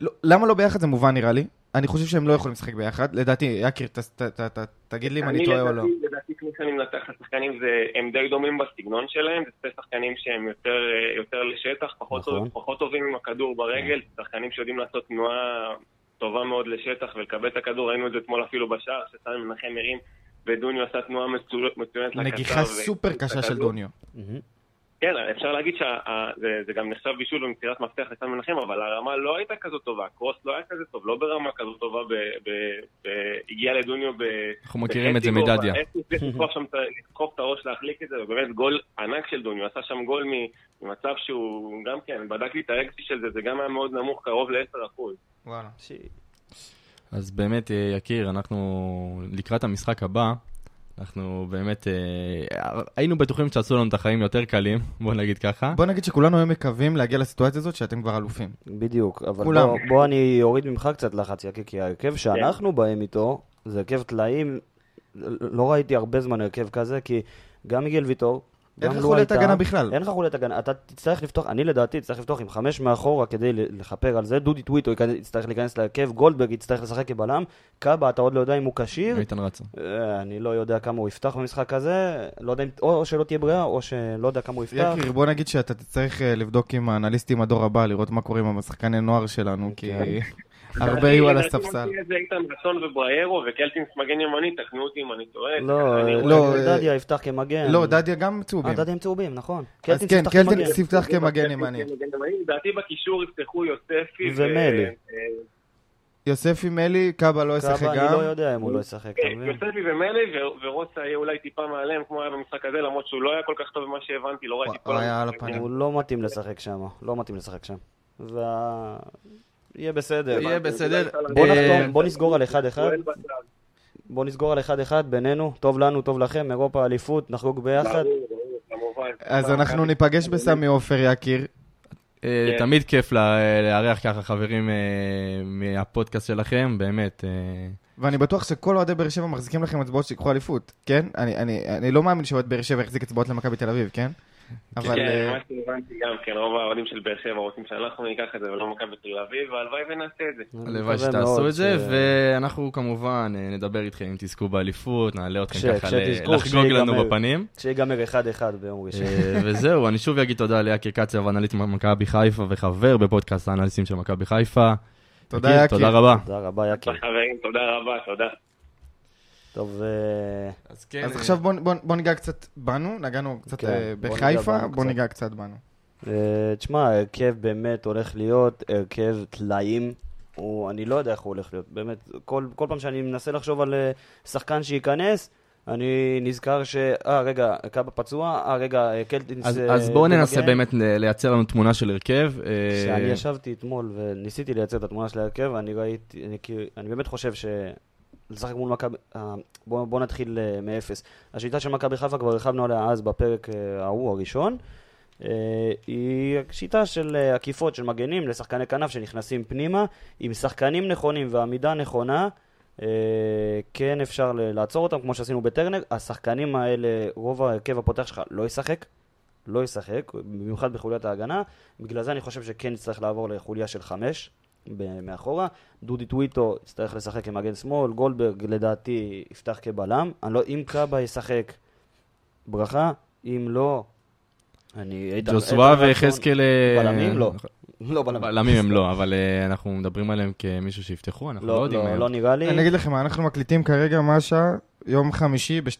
לא, למה לא ביחד זה מובן נראה לי. אני חושב שהם לא יכולים לשחק ביחד. לדעתי, יקיר, ת, ת, ת, ת, תגיד לי אם אני טועה או לא. לדעתי- לדעתי, כמו שאני מנתח את השחקנים, הם די דומים בסגנון שלהם, זה שתי שחקנים שהם יותר, אה, יותר לשטח, פחות, נכון. טוב, פחות טובים עם הכדור ברגל, שחקנים שיודעים לעשות תנועה טובה מאוד לשטח ולקבל את הכדור, ראינו את זה אתמול אפילו בשער, שסן מנחם הרים, ודוניו עשה תנועה מצו- מצוינת לקצר. נגיחה סופר קשה של. דוניו. כן, אפשר להגיד שזה גם נחשב בישול ומסירת מפתח לסן מנחם, אבל הרמה לא הייתה כזאת טובה. קרוס לא היה כזה טוב, לא ברמה כזאת טובה, ב- ב- ב- הגיע לדוניו ב... אנחנו מכירים את זה. מדדיה. איך הוא לדחוף שם את הראש להחליק את זה, ובאמת גול ענק של דוניו, עשה שם גול מ- ממצב שהוא גם כן, בדקתי את האקסי של זה, זה גם היה מאוד נמוך, קרוב ל-10%. וואלה. אז באמת, אה, יקיר, אנחנו לקראת המשחק הבא, אנחנו באמת אה, היינו בטוחים שעשו לנו את החיים יותר קלים, בוא נגיד ככה. בוא נגיד שכולנו היו מקווים להגיע לסיטואציה הזאת שאתם כבר אלופים. בדיוק, אבל כולם. בוא, בוא אני אוריד ממך קצת לחץ, יקי, כי. ההרכב שאנחנו באים איתו, זה הרכב טלאים, לא ראיתי הרבה זמן הרכב כזה, כי גם מיגל ויטור, אין לך לו חוליית הגנה בכלל. אין לך חוליית הגנה, אתה תצטרך לפתוח, אני לדעתי תצטרך לפתוח עם חמש מאחורה כדי לכפר על זה, דודי טוויטו יצטרך להיכנס להרכב, גולדברג יצטרך לשחק כבלם, קאבה אתה עוד לא יודע אם הוא כשיר, איתן רצה. אה, אני לא יודע כמה הוא יפתח במשחק הזה, לא יודע אם, או שלא תהיה בריאה, או שלא יודע כמה הוא יפתח. יקיר, בוא נגיד שאתה תצטרך אה, לבדוק עם האנליסטים הדור הבא, לראות מה קורה עם השחקני נוער שלנו, כי כן. הרבה יהיו על הספסל. זה איתן רצון ובריירו וקלטינס מגן ימני, תקנו אותי אם אני טועה. לא, אה, לא, אה, דדיה יפתח כמגן. לא, דדיה גם צהובים. אה, דדיה עם צהובים, נכון. אז כן, קלטינס. יפתח כמגן ימני. לדעתי בקישור יפתחו יוספי ומלי. יוספי מלי, קאבה לא ישחק קאבה, אני גם. לא יודע אם הוא לא ישחק, אתה מבין? יוספי ומלי, ו- ורוסה יהיה אולי טיפה מעליהם, כמו היה במשחק הזה, למרות שהוא לא היה כל כך טוב ממה שהבנתי, לא ראיתי כל המשחק. הפנים. הוא לא מתאים לשחק שם, לא מתאים לשחק שם. יהיה בסדר. יהיה בסדר. בוא אה, נחתום, בוא נסגור על 1-1. שואל בצד. בוא נסגור על 1-1 בינינו, טוב לנו, טוב לכם, אירופה אליפות, נחגוג ביחד. אז אנחנו ניפגש בסמי עופר, יקיר. אה, כן. תמיד כיף לארח ככה חברים אה, מהפודקאסט שלכם, באמת. ואני בטוח שכל אוהדי באר שבע מחזיקים לכם אצבעות שיקחו אליפות, כן? אני, אני, אני לא מאמין שאוהד באר שבע יחזיק אצבעות למכבי תל אביב, כן? אבל... כן, אה, מה שהבנתי גם, כן, רוב האוהדים של באר שבע רוצים שאנחנו ניקח את זה ולא מכבי תל אביב, והלוואי ונעשה את זה. הלוואי שתעשו את זה, ואנחנו כמובן אה, נדבר איתכם אם תזכו באליפות, נעלה אתכם ככה לחגוג לנו. בפנים. כשיגמר 1-1 ביום ראשון. אה, וזהו, אני שוב אגיד תודה ליאקי קצב, אנליסט מכבי חיפה וחבר בפודקאסט האנליסטים של מכבי חיפה. תודה, יקיר. תודה רבה. תודה רבה, יקי. חברים, תודה רבה, תודה. טוב, אה, אז כן, אז עכשיו בוא, בוא, בוא ניגע קצת בנו, נגענו קצת כן, אה, בוא בחיפה, בוא. ניגע קצת בנו. אה, תשמע, ההרכב באמת הולך להיות הרכב טלאים. הוא, אני לא יודע איך הוא הולך להיות. באמת, כל, כל פעם שאני מנסה לחשוב על אה, שחקן שייכנס, אני נזכר ש... אה, רגע, קאבה פצוע, אה, רגע, אה, קלטינס... אז, אה, אז בואו ננסה. באמת לייצר לנו תמונה של הרכב. אה, כשאני ישבתי אתמול וניסיתי לייצר את התמונה של ההרכב, אני ראיתי, אני, כי- אני באמת חושב ש... לשחק מול מכבי, אה, בואו בוא נתחיל אה, מאפס. השיטה של מכבי חיפה, כבר הרחבנו עליה אז בפרק אה, ההוא הראשון, היא שיטה של עקיפות של מגנים לשחקני כנף שנכנסים פנימה, עם שחקנים נכונים ועמידה נכונה, אה, כן אפשר לעצור אותם, כמו שעשינו בטרנר. השחקנים האלה, רוב ההרכב הפותח שלך לא ישחק, לא ישחק, במיוחד בחוליית ההגנה. בגלל זה אני חושב שכן נצטרך לעבור לחוליה של חמש מאחורה. דודי טוויטו יצטרך לשחק כמגן שמאל, גולדברג לדעתי יפתח כבלם. אני לא, אם קאבה ישחק, ברכה, אם לא, אני... ג'וסווה ויחזקאל... אה, בלמים? לא. לא בלמים. בלמים הם לא, אבל אה, אנחנו מדברים עליהם כמישהו שיפתחו, אנחנו לא לא, יודעים. לא. לא נראה לי. אני אגיד לכם אנחנו מקליטים כרגע מה השעה, יום חמישי ב-12,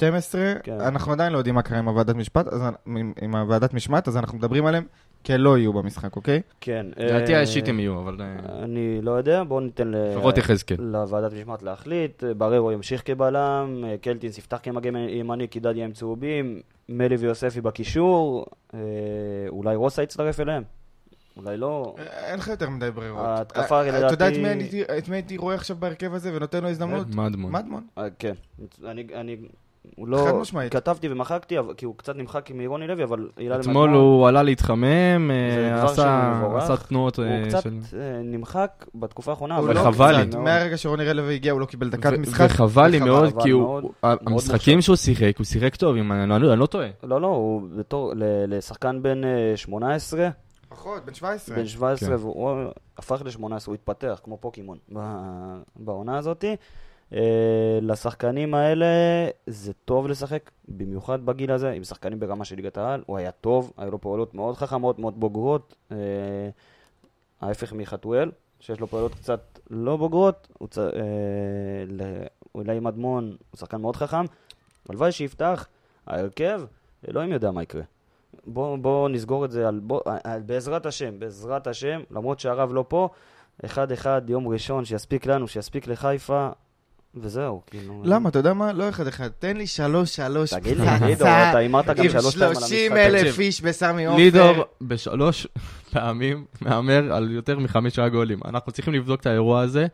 כן. אנחנו עדיין לא יודעים מה קרה עם הוועדת משפט, אז עם- עם הוועדת משמעת, אז אנחנו מדברים עליהם כלא יהיו במשחק, אוקיי? כן. לדעתי אה, האישית הם יהיו, אבל... אה, אני לא יודע, בואו ניתן. לוועדת משמעת להחליט, בררו ימשיך כבלם, אה, קלטינס יפתח כמגן ימני, כי דדיה עם צהובים, מלי ויוספי בקישור, אה, אולי רוסה יצטרף אליהם, אולי לא. אין לך יותר מדי ברירות. ההתקפה, אה, אתה יודע את לדעתי- מי הייתי- רואה עכשיו בהרכב הזה ונותן לו הזדמנות? מדמון. מדמון. אה, כן, אני, אני, הוא לא, חד משמעית. כתבתי ומחקתי, כי הוא קצת נמחק מרוני לוי, אבל הילה אתמול הוא עלה להתחמם, אה, עשה שהוא מבורך. עשה תנועות הוא אה, קצת של... אה, נמחק בתקופה האחרונה, אבל לא וחבל לי. מהרגע שרוני רלוי הגיע הוא לא קיבל דקת ו- משחק. וחבל לי מאוד, חבל כי הוא- מאוד, הוא- מאוד המשחקים שהוא שיחק, הוא שיחק טוב, אם אני לא- טועה. לא, לא, הוא בתור, לשחקן בן אה, 18, פחות, בן 17. בן 17, כן. והוא הפך ל-18, הוא התפתח כמו פוקימון בעונה הזאת. אה, לשחקנים האלה זה טוב לשחק, במיוחד בגיל הזה, עם שחקנים ברמה של ליגת העל, הוא היה טוב, היו לו פעולות מאוד חכמות, מאוד בוגרות, אה, ההפך מחתואל, שיש לו פעולות קצת לא בוגרות, הוא צ... אה, אולי מדמון הוא שחקן מאוד חכם, הלוואי שיפתח, ההרכב, אלוהים יודע מה יקרה. בואו בוא נסגור את זה על, בוא, על, בעזרת השם, בעזרת השם, למרות שהרב לא פה, אחד אחד יום ראשון, שיספיק לנו, שיספיק לחיפה, וזהו, כאילו... למה? אתה יודע מה? לא אחד אחד. תן לי שלוש שלוש תגיד לי, לידור, אתה הימרת גם עם שלוש שתיים על המשחק. 30 אלף תקשיב. איש בסמי עופר. לידור בשלוש [LAUGHS] פעמים מהמר על יותר מחמישה גולים. אנחנו צריכים לבדוק את האירוע הזה.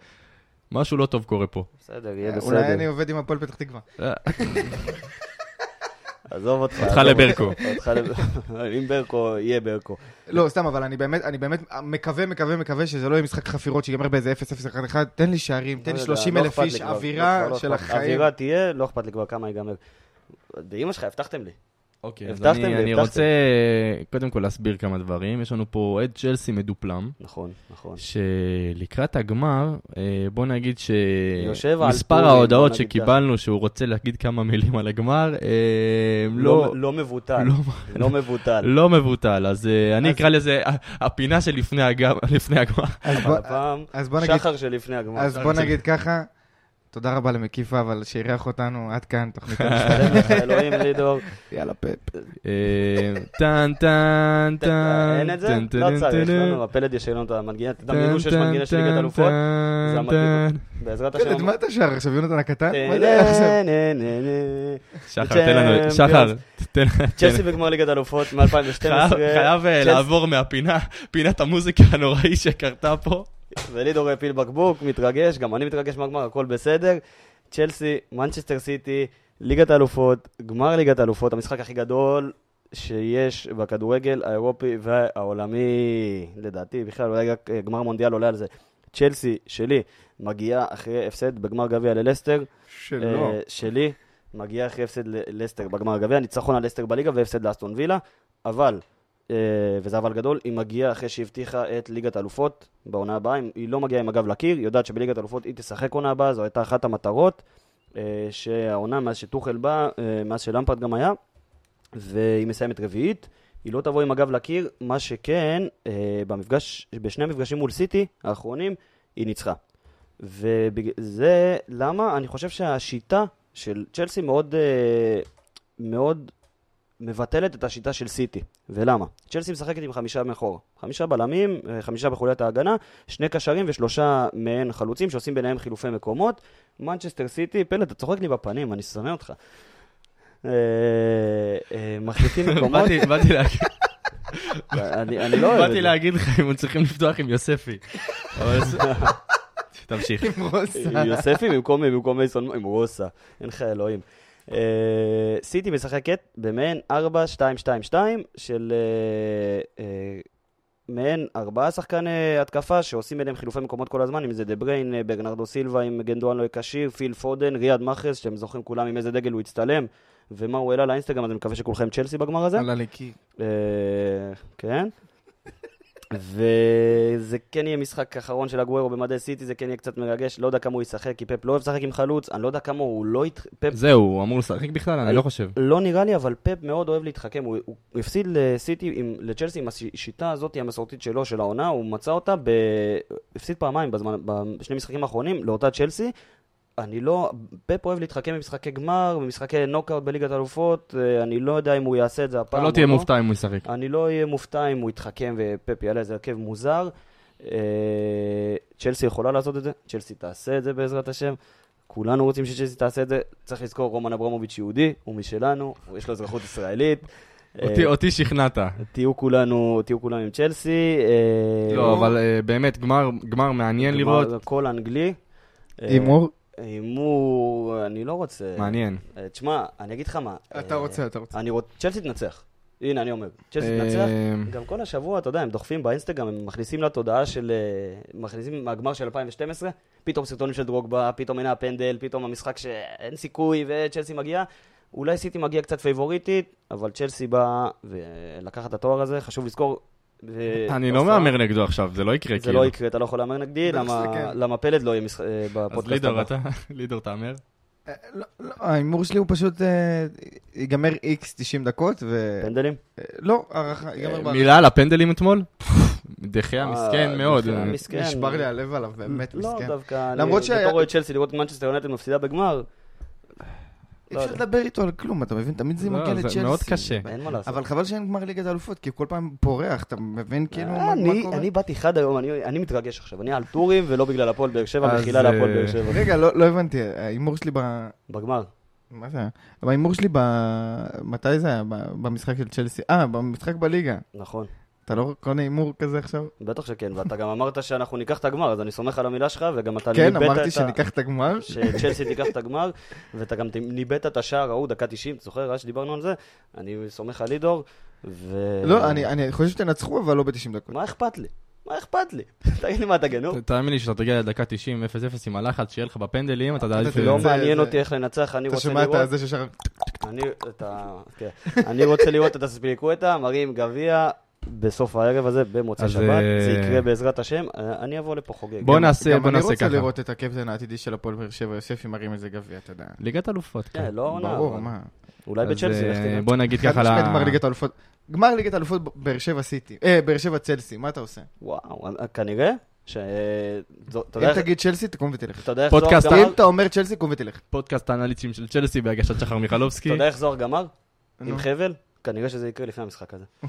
משהו לא טוב קורה פה. בסדר, יהיה אולי אני בסדר. עובד עם הפועל פתח תקווה. [LAUGHS] עזוב אותך. אותך לברקו. [LAUGHS] אם ברקו, יהיה ברקו. לא, סתם, אבל אני באמת, אני באמת מקווה, מקווה, מקווה שזה לא יהיה משחק חפירות שיגמר באיזה 0-0-1-1. תן לי שערים, תן לי לא יודע, 30 לא אלף אכפת לי איש, כבר, אווירה לא של. החיים. אווירה תהיה, לא אכפת לי כבר כמה ייגמר. באמא שלך, הבטחתם לי. אוקיי, אז אני, לי, אני. רוצה קודם כל להסביר כמה דברים. יש לנו פה אוהד צ'לסי מדופלם, נכון, נכון. שלקראת הגמר, אה, בוא נגיד שמספר ההודעות שקיבלנו שהוא רוצה להגיד כמה מילים על הגמר, אה, לא, לא לא מבוטל. לא, לא מבוטל. לא מבוטל. אז אה, אני אקרא לזה הפינה שלפני הגמר. לפני הגמר. אז בוא- הפעם, אז בוא נגיד, שחר שלפני הגמר. אז בוא נגיד ככה, תודה רבה למקיפה, אבל שאירח אותנו, עד כאן, תוכנית [LAUGHS] לך, אלוהים לידור. יאללה פאפ. אה, טן טן טן. אין את זה? לא צריך, לא, הפלד יש לנו את המנגינה, תדמיינו שיש מנגינה של ליגת אלופות, זה. טן. בעזרת השם. פלד, מה אתה שר עכשיו, יונתן הקטן? אה, מה זה עכשיו? שחר, תן לנו. שחר, צ'לסי בגמר ליגת אלופות מ-2012. חייב אה, לעבור מהפינה, פינת המוזיקה הנוראי שקרתה פה. ולידור הפיל בקבוק, מתרגש, גם אני מתרגש מהגמר, הכל בסדר. צ'לסי, מנצ'סטר סיטי, ליגת האלופות, גמר ליגת האלופות, המשחק הכי גדול שיש בכדורגל האירופי והעולמי, לדעתי, בכלל, אולי רק אה, גמר מונדיאל עולה על זה. צ'לסי שלי מגיעה אחרי הפסד בגמר גביע ללסטר. שלא. אה, שלי מגיעה אחרי הפסד ללסטר בגמר הגביע, ניצחון על לסטר בליגה והפסד לאסטון וילה, אבל, אה, וזה אבל גדול, היא מגיעה אחרי שהבטיחה את ליגת האלופות בעונה הבאה, היא לא מגיעה עם הגב לקיר, היא יודעת שבליגת האלופות היא תשחק עונה הבאה, זו הייתה אחת המטרות, אה, שהעונה מאז שטוחל בא, אה, מאז שלמפרד גם היה, והיא מסיימת רביעית. היא לא תבוא עם הגב לקיר, מה שכן, במפגש, בשני המפגשים מול סיטי האחרונים, היא ניצחה. וזה למה אני חושב שהשיטה של צ'לסי מאוד, מאוד מבטלת את השיטה של סיטי. ולמה? צ'לסי משחקת עם חמישה מאחור. חמישה בלמים, אה, חמישה בחוליית ההגנה, שני קשרים ושלושה מעין חלוצים שעושים ביניהם חילופי מקומות. מנצ'סטר סיטי, פלד, אתה צוחק לי בפנים, אני שונא אותך. אה, אה, מחליפים [LAUGHS] מקומות, באתי- באתי להגיד- אני אני לא אוהב את באתי זה. להגיד לך אם הם צריכים לפתוח עם יוספי. [LAUGHS] תמשיך. עם יוספי במקום, במקום מייסון, עם רוסה, אין לך אלוהים. אה, סיטי משחקת במעין 4-2-2-2 של אה, אה, מעין ארבעה שחקני התקפה שעושים ביניהם חילופי מקומות כל הזמן, אם זה דה בריין, ברנרדו סילבה, אם גנדואן לא יהיה פיל פודן, ריאד מאחרס, שאתם זוכרים כולם עם איזה דגל הוא הצטלם, ומה הוא העלה לאינסטגרם, אז אני מקווה שכולכם צ'לסי בגמר הזה. עלה לי קיר. אה, כן. וזה כן יהיה משחק אחרון של הגוורו במדי סיטי, זה כן יהיה קצת מרגש, לא יודע כמה הוא ישחק, כי פפ לא אוהב לשחק עם חלוץ, אני לא יודע כמה הוא לא ית... פפ זהו, הוא אמור לשחק בכלל? אני לא חושב. לא נראה לי, אבל פפ מאוד אוהב להתחכם, הוא, הוא הפסיד לסיטי, עם, לצ'לסי עם השיטה הזאת המסורתית שלו, של העונה, הוא מצא אותה, ב... הפסיד פעמיים בזמן, בשני משחקים האחרונים, לאותה צ'לסי. אני לא, פפ אוהב להתחכם במשחקי גמר, במשחקי נוקאוט בליגת האלופות, אה, אני לא יודע אם הוא יעשה את זה הפעם אתה לא תהיה מופתע אם הוא ישחק. אני לא אהיה מופתע אם הוא יתחכם ופפ יעלה איזה הרכב מוזר. אה, צ'לסי יכולה לעשות את זה, צ'לסי תעשה את זה בעזרת השם. כולנו רוצים שצ'לסי תעשה את זה. צריך לזכור, רומן אברמוביץ' יהודי, הוא משלנו, יש לו אזרחות ישראלית. אותי- אה, אותי שכנעת. תהיו כולנו, תהיו כולנו עם צ'לסי. לא, אבל באמת, גמר גמר מעניין גמר לראות. כולו אנגלי. הימור? הימור, אני לא רוצה. מעניין. אה, תשמע, אני אגיד לך מה. אתה אה, רוצה, אתה רוצה. אני רוצה, צ'לסי תנצח. הנה, אני אומר, צ'לסי תנצח. גם כל השבוע, אתה יודע, הם דוחפים באינסטגרם, הם מכניסים לתודעה של... אה, מכניסים מהגמר של 2012, פתאום סרטונים של דרוגבה, פתאום הנה הפנדל, פתאום המשחק שאין סיכוי וצ'לסי מגיע. אולי סיטי מגיע קצת פייבוריטית, אבל צ'לסי באה ולקחת את התואר הזה, חשוב לזכור. אני לא מהמר נגדו עכשיו, זה לא יקרה זה כאילו. לא יקרה, אתה לא יכול להמר נגדי, למה- כן. למה פלד לא יהיה אה, אז בפודקאסט הבא. אתה, [LAUGHS] לידור תהמר. אה, לא, לא, ההימור שלי הוא פשוט אה, ייגמר איקס 90 דקות, ו... פנדלים? לא, הערכה, ייגמר בהערכה. מילה על הפנדלים אתמול? [LAUGHS] דחיה אה, מסכן מאוד. נשבר לי הלב עליו, באמת לא, מסכן. דווקא, למרות אני שהיה- בתור אוהד צ'לסי לראות את מנצ'סטר יונטד מפסידה בגמר, אי לא אפשר יודע. לדבר איתו על כלום, אתה מבין? תמיד זה לא, מגיע זה לצ'לסי. מאוד קשה. אין מה לעשות. אבל חבל שאין גמר ליגת האלופות, כי כל פעם פורח, אתה מבין כאילו מה אני, מה קורה? אני באתי חד היום, אני, אני מתרגש עכשיו, אני על טורים ולא בגלל הפועל באר שבע, מחילה להפועל אה, באר שבע. רגע, לא לא הבנתי, ההימור שלי ב... בגמר. מה זה היה? בהימור שלי ב... מתי זה היה? ב- במשחק של צ'לסי? אה, במשחק בליגה. נכון, אתה לא קונה הימור כזה עכשיו? בטח שכן, ואתה גם אמרת שאנחנו ניקח את הגמר, אז אני סומך על המילה שלך, וגם אתה כן, ניבאת אמרתי את ה- שניקח את הגמר. שצ'לסי תיקח את הגמר, ואתה גם ניבאת את השער ההוא, דקה 90, אתה זוכר, אז שדיברנו על זה? אני סומך על לידור, ו... לא, אני- אני חושב שתנצחו, אבל לא ב-90 דקות. מה אכפת לי? מה אכפת לי? [LAUGHS] תגיד לי מה אתה גנוב? תאמין לי שאתה תגיע לדקה 90, 0-0 עם הלחץ שיהיה לך בפנדלים, אתה יודע... אתה לא זה- מעניין זה- אותי איך לנצח, אני אתה רוצה שומע את לראות... זה ששר... אני, את ה... כן. אני רוצה לראות את הספיליקווטה, מרים גביע בסוף הערב הזה, במוצאי אז, שבת. אה, זה יקרה בעזרת השם. אה, אני אבוא לפה חוגג. בוא נעשה, בוא גם נעשה אני רוצה ככה. לראות את הקפטן העתידי של הפועל באר שבע, יוספי מרים איזה גביע, אתה יודע. ליגת אלופות. כן. כן, לא עונה. ברור, מה. אולי בצ'לסי, לך אה, תדע. בוא נגיד ככה, ל- גמר ליגת האלופות. גמר ליגת האלופות באר שבע סיטי. אה, באר שבע צלסי, מה אתה עושה? וואו, אה, כנראה ש... אם איך- תגיד צ'לסי, תקום ותלך. אתה יודע איך אם? אתה אומר צ'לסי, קום ותלך. פודקאסט האנליטים של צ'לסי בהגשת שחר מיכלובסקי. אתה יודע איך זוהר גמר? עם. חבל? כנראה שזה יקרה לפני המשחק הזה. [LAUGHS]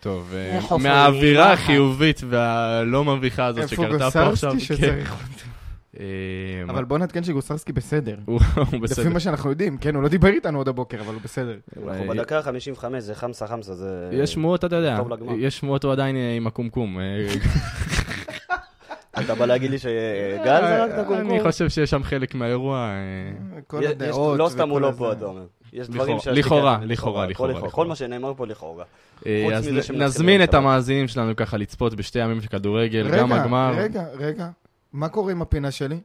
טוב, אה, מהאווירה? החיובית והלא מביכה הזאת איפה שקרתה פה עכשיו. גוסרסקי כן. שצריך... [LAUGHS] אה, אבל בוא נעדכן שגוסרסקי בסדר. הוא [LAUGHS] בסדר. לפי מה שאנחנו יודעים, כן, הוא לא דיבר איתנו עוד הבוקר, אבל הוא בסדר. אנחנו בדקה ה-55, זה חמסה חמסה, זה... יש שמועות, אתה יודע. יש שמועות הוא עדיין אה, עם הקומקום. אה, אתה בא להגיד לי שגל זרק את הקומקום? אני חושב שיש שם חלק מהאירוע. אה, כל הדעות לא סתם הוא לא. פה, אתה אומר. יש דברים שהשתיקה- לכאורה, לכאורה, לכאורה, כל. מה שנאמר פה לכאורה. אה, אז נזמין את. המאזינים שלנו ככה לצפות בשתי ימים של כדורגל, גם רגע, הגמר. רגע, רגע. מה קורה עם הפינה שלי?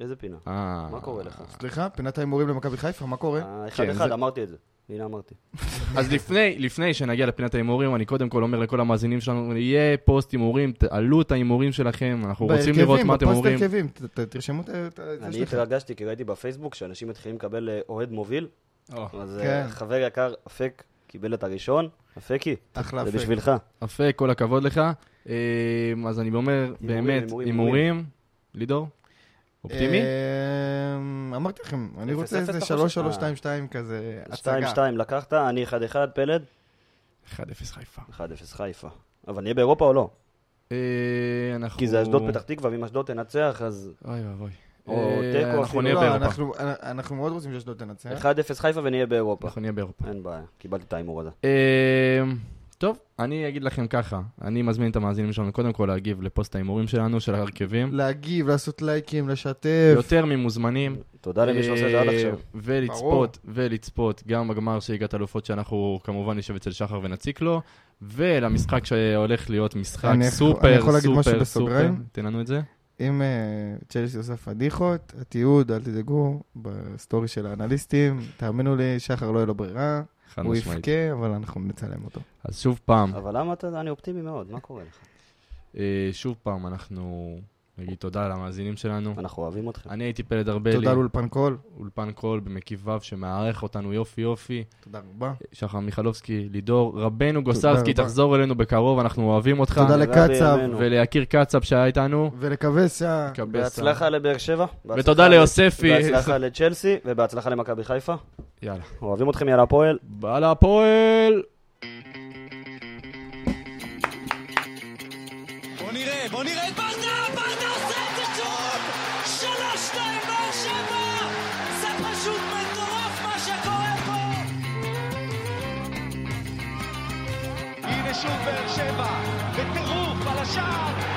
איזה פינה? אה, מה קורה לך? סליחה, פינת ההימורים למכבי חיפה, מה קורה? אה, אחד כן, אחד, אמרתי את זה. הנה אמרתי. [LAUGHS] אז לפני, לפני שנגיע לפינת ההימורים, אני קודם כל אומר לכל המאזינים שלנו, יהיה פוסט הימורים, תעלו את ההימורים שלכם, אנחנו רוצים בהרכבים, לראות מה אתם בפוסט אומרים. הרכבים, ת- ת- תרשמו את זה אני. התרגשתי כי ראיתי בפייסבוק שאנשים מתחילים לקבל אוהד מוביל. אז כן. אה, חבר יקר, אפק, קיבל את הראשון. אפקי, אחלה זה אפק. בשבילך. יפה, כל הכבוד לך. אה, אז אני אומר, באמת, הימורים. לידור? אופטימי? אמ, אמרתי לכם, אני רוצה איזה אתה 3-3-2-2 כזה, הצגה. 2-2 לקחת, אני 1-1, פלד, 1-0 חיפה. 1-0 חיפה. אבל נהיה באירופה או לא? אה, אנחנו... כי זה אשדוד פתח תקווה, ואם אשדוד תנצח, אז אוי ואבוי. או אה, תיקו אנחנו. נהיה לא, באירופה. אנחנו- אנחנו מאוד רוצים שאשדוד תנצח. 1-0 חיפה ונהיה באירופה. אנחנו נהיה באירופה. אין בעיה, קיבלתי את ההימור הזה. אה, טוב, אני אגיד לכם ככה, אני מזמין את המאזינים שלנו קודם כל להגיב לפוסט ההימורים שלנו, של ההרכבים. להגיב, לעשות לייקים, לשתף. יותר ממוזמנים. תודה למי שעושה את זה עד אה, עכשיו. ולצפות, ולצפות גם בגמר של ליגת אלופות שאנחנו כמובן נשב אצל שחר ונציק לו, ולמשחק שהולך להיות משחק אני יכול- סופר, אני יכול להגיד משהו סופר, סופר. בסוגריים? תן לנו את זה. אם אה, צ'לסי עושה פדיחות, התיעוד, אל תדאגו, ב story של האנליסטים, תאמינו לי, שחר לא יהיה לו ברירה, הוא. יבכה, אבל אנחנו נצלם אותו. אז שוב פעם, אבל למה אתה, אני אופטימי מאוד, מה קורה לך? אה, שוב פעם, אנחנו נגיד תודה למאזינים שלנו. אנחנו אוהבים אתכם. אני הייתי פלד ארבלי, תודה לאולפן קול, אולפן קול במקיף ו' שמארח אותנו יופי יופי. תודה רבה. שחר מיכלובסקי, לידור, רבנו גוסרסקי. תחזור אלינו בקרוב, אנחנו אוהבים אותך. תודה לקצב. וליקיר קצב שהיה איתנו. ולקבסה. קבסה. בהצלחה לבאר שבע. ותודה ליוספי. בהצלחה לצ'לסי, ובהצלחה למכבי חיפה. יאללה. אוהבים אתכם, יאללה הפועל. בא להפועל! בוא נראה, בוא נראה הנה שוב באר שבע, בטירוף על השער,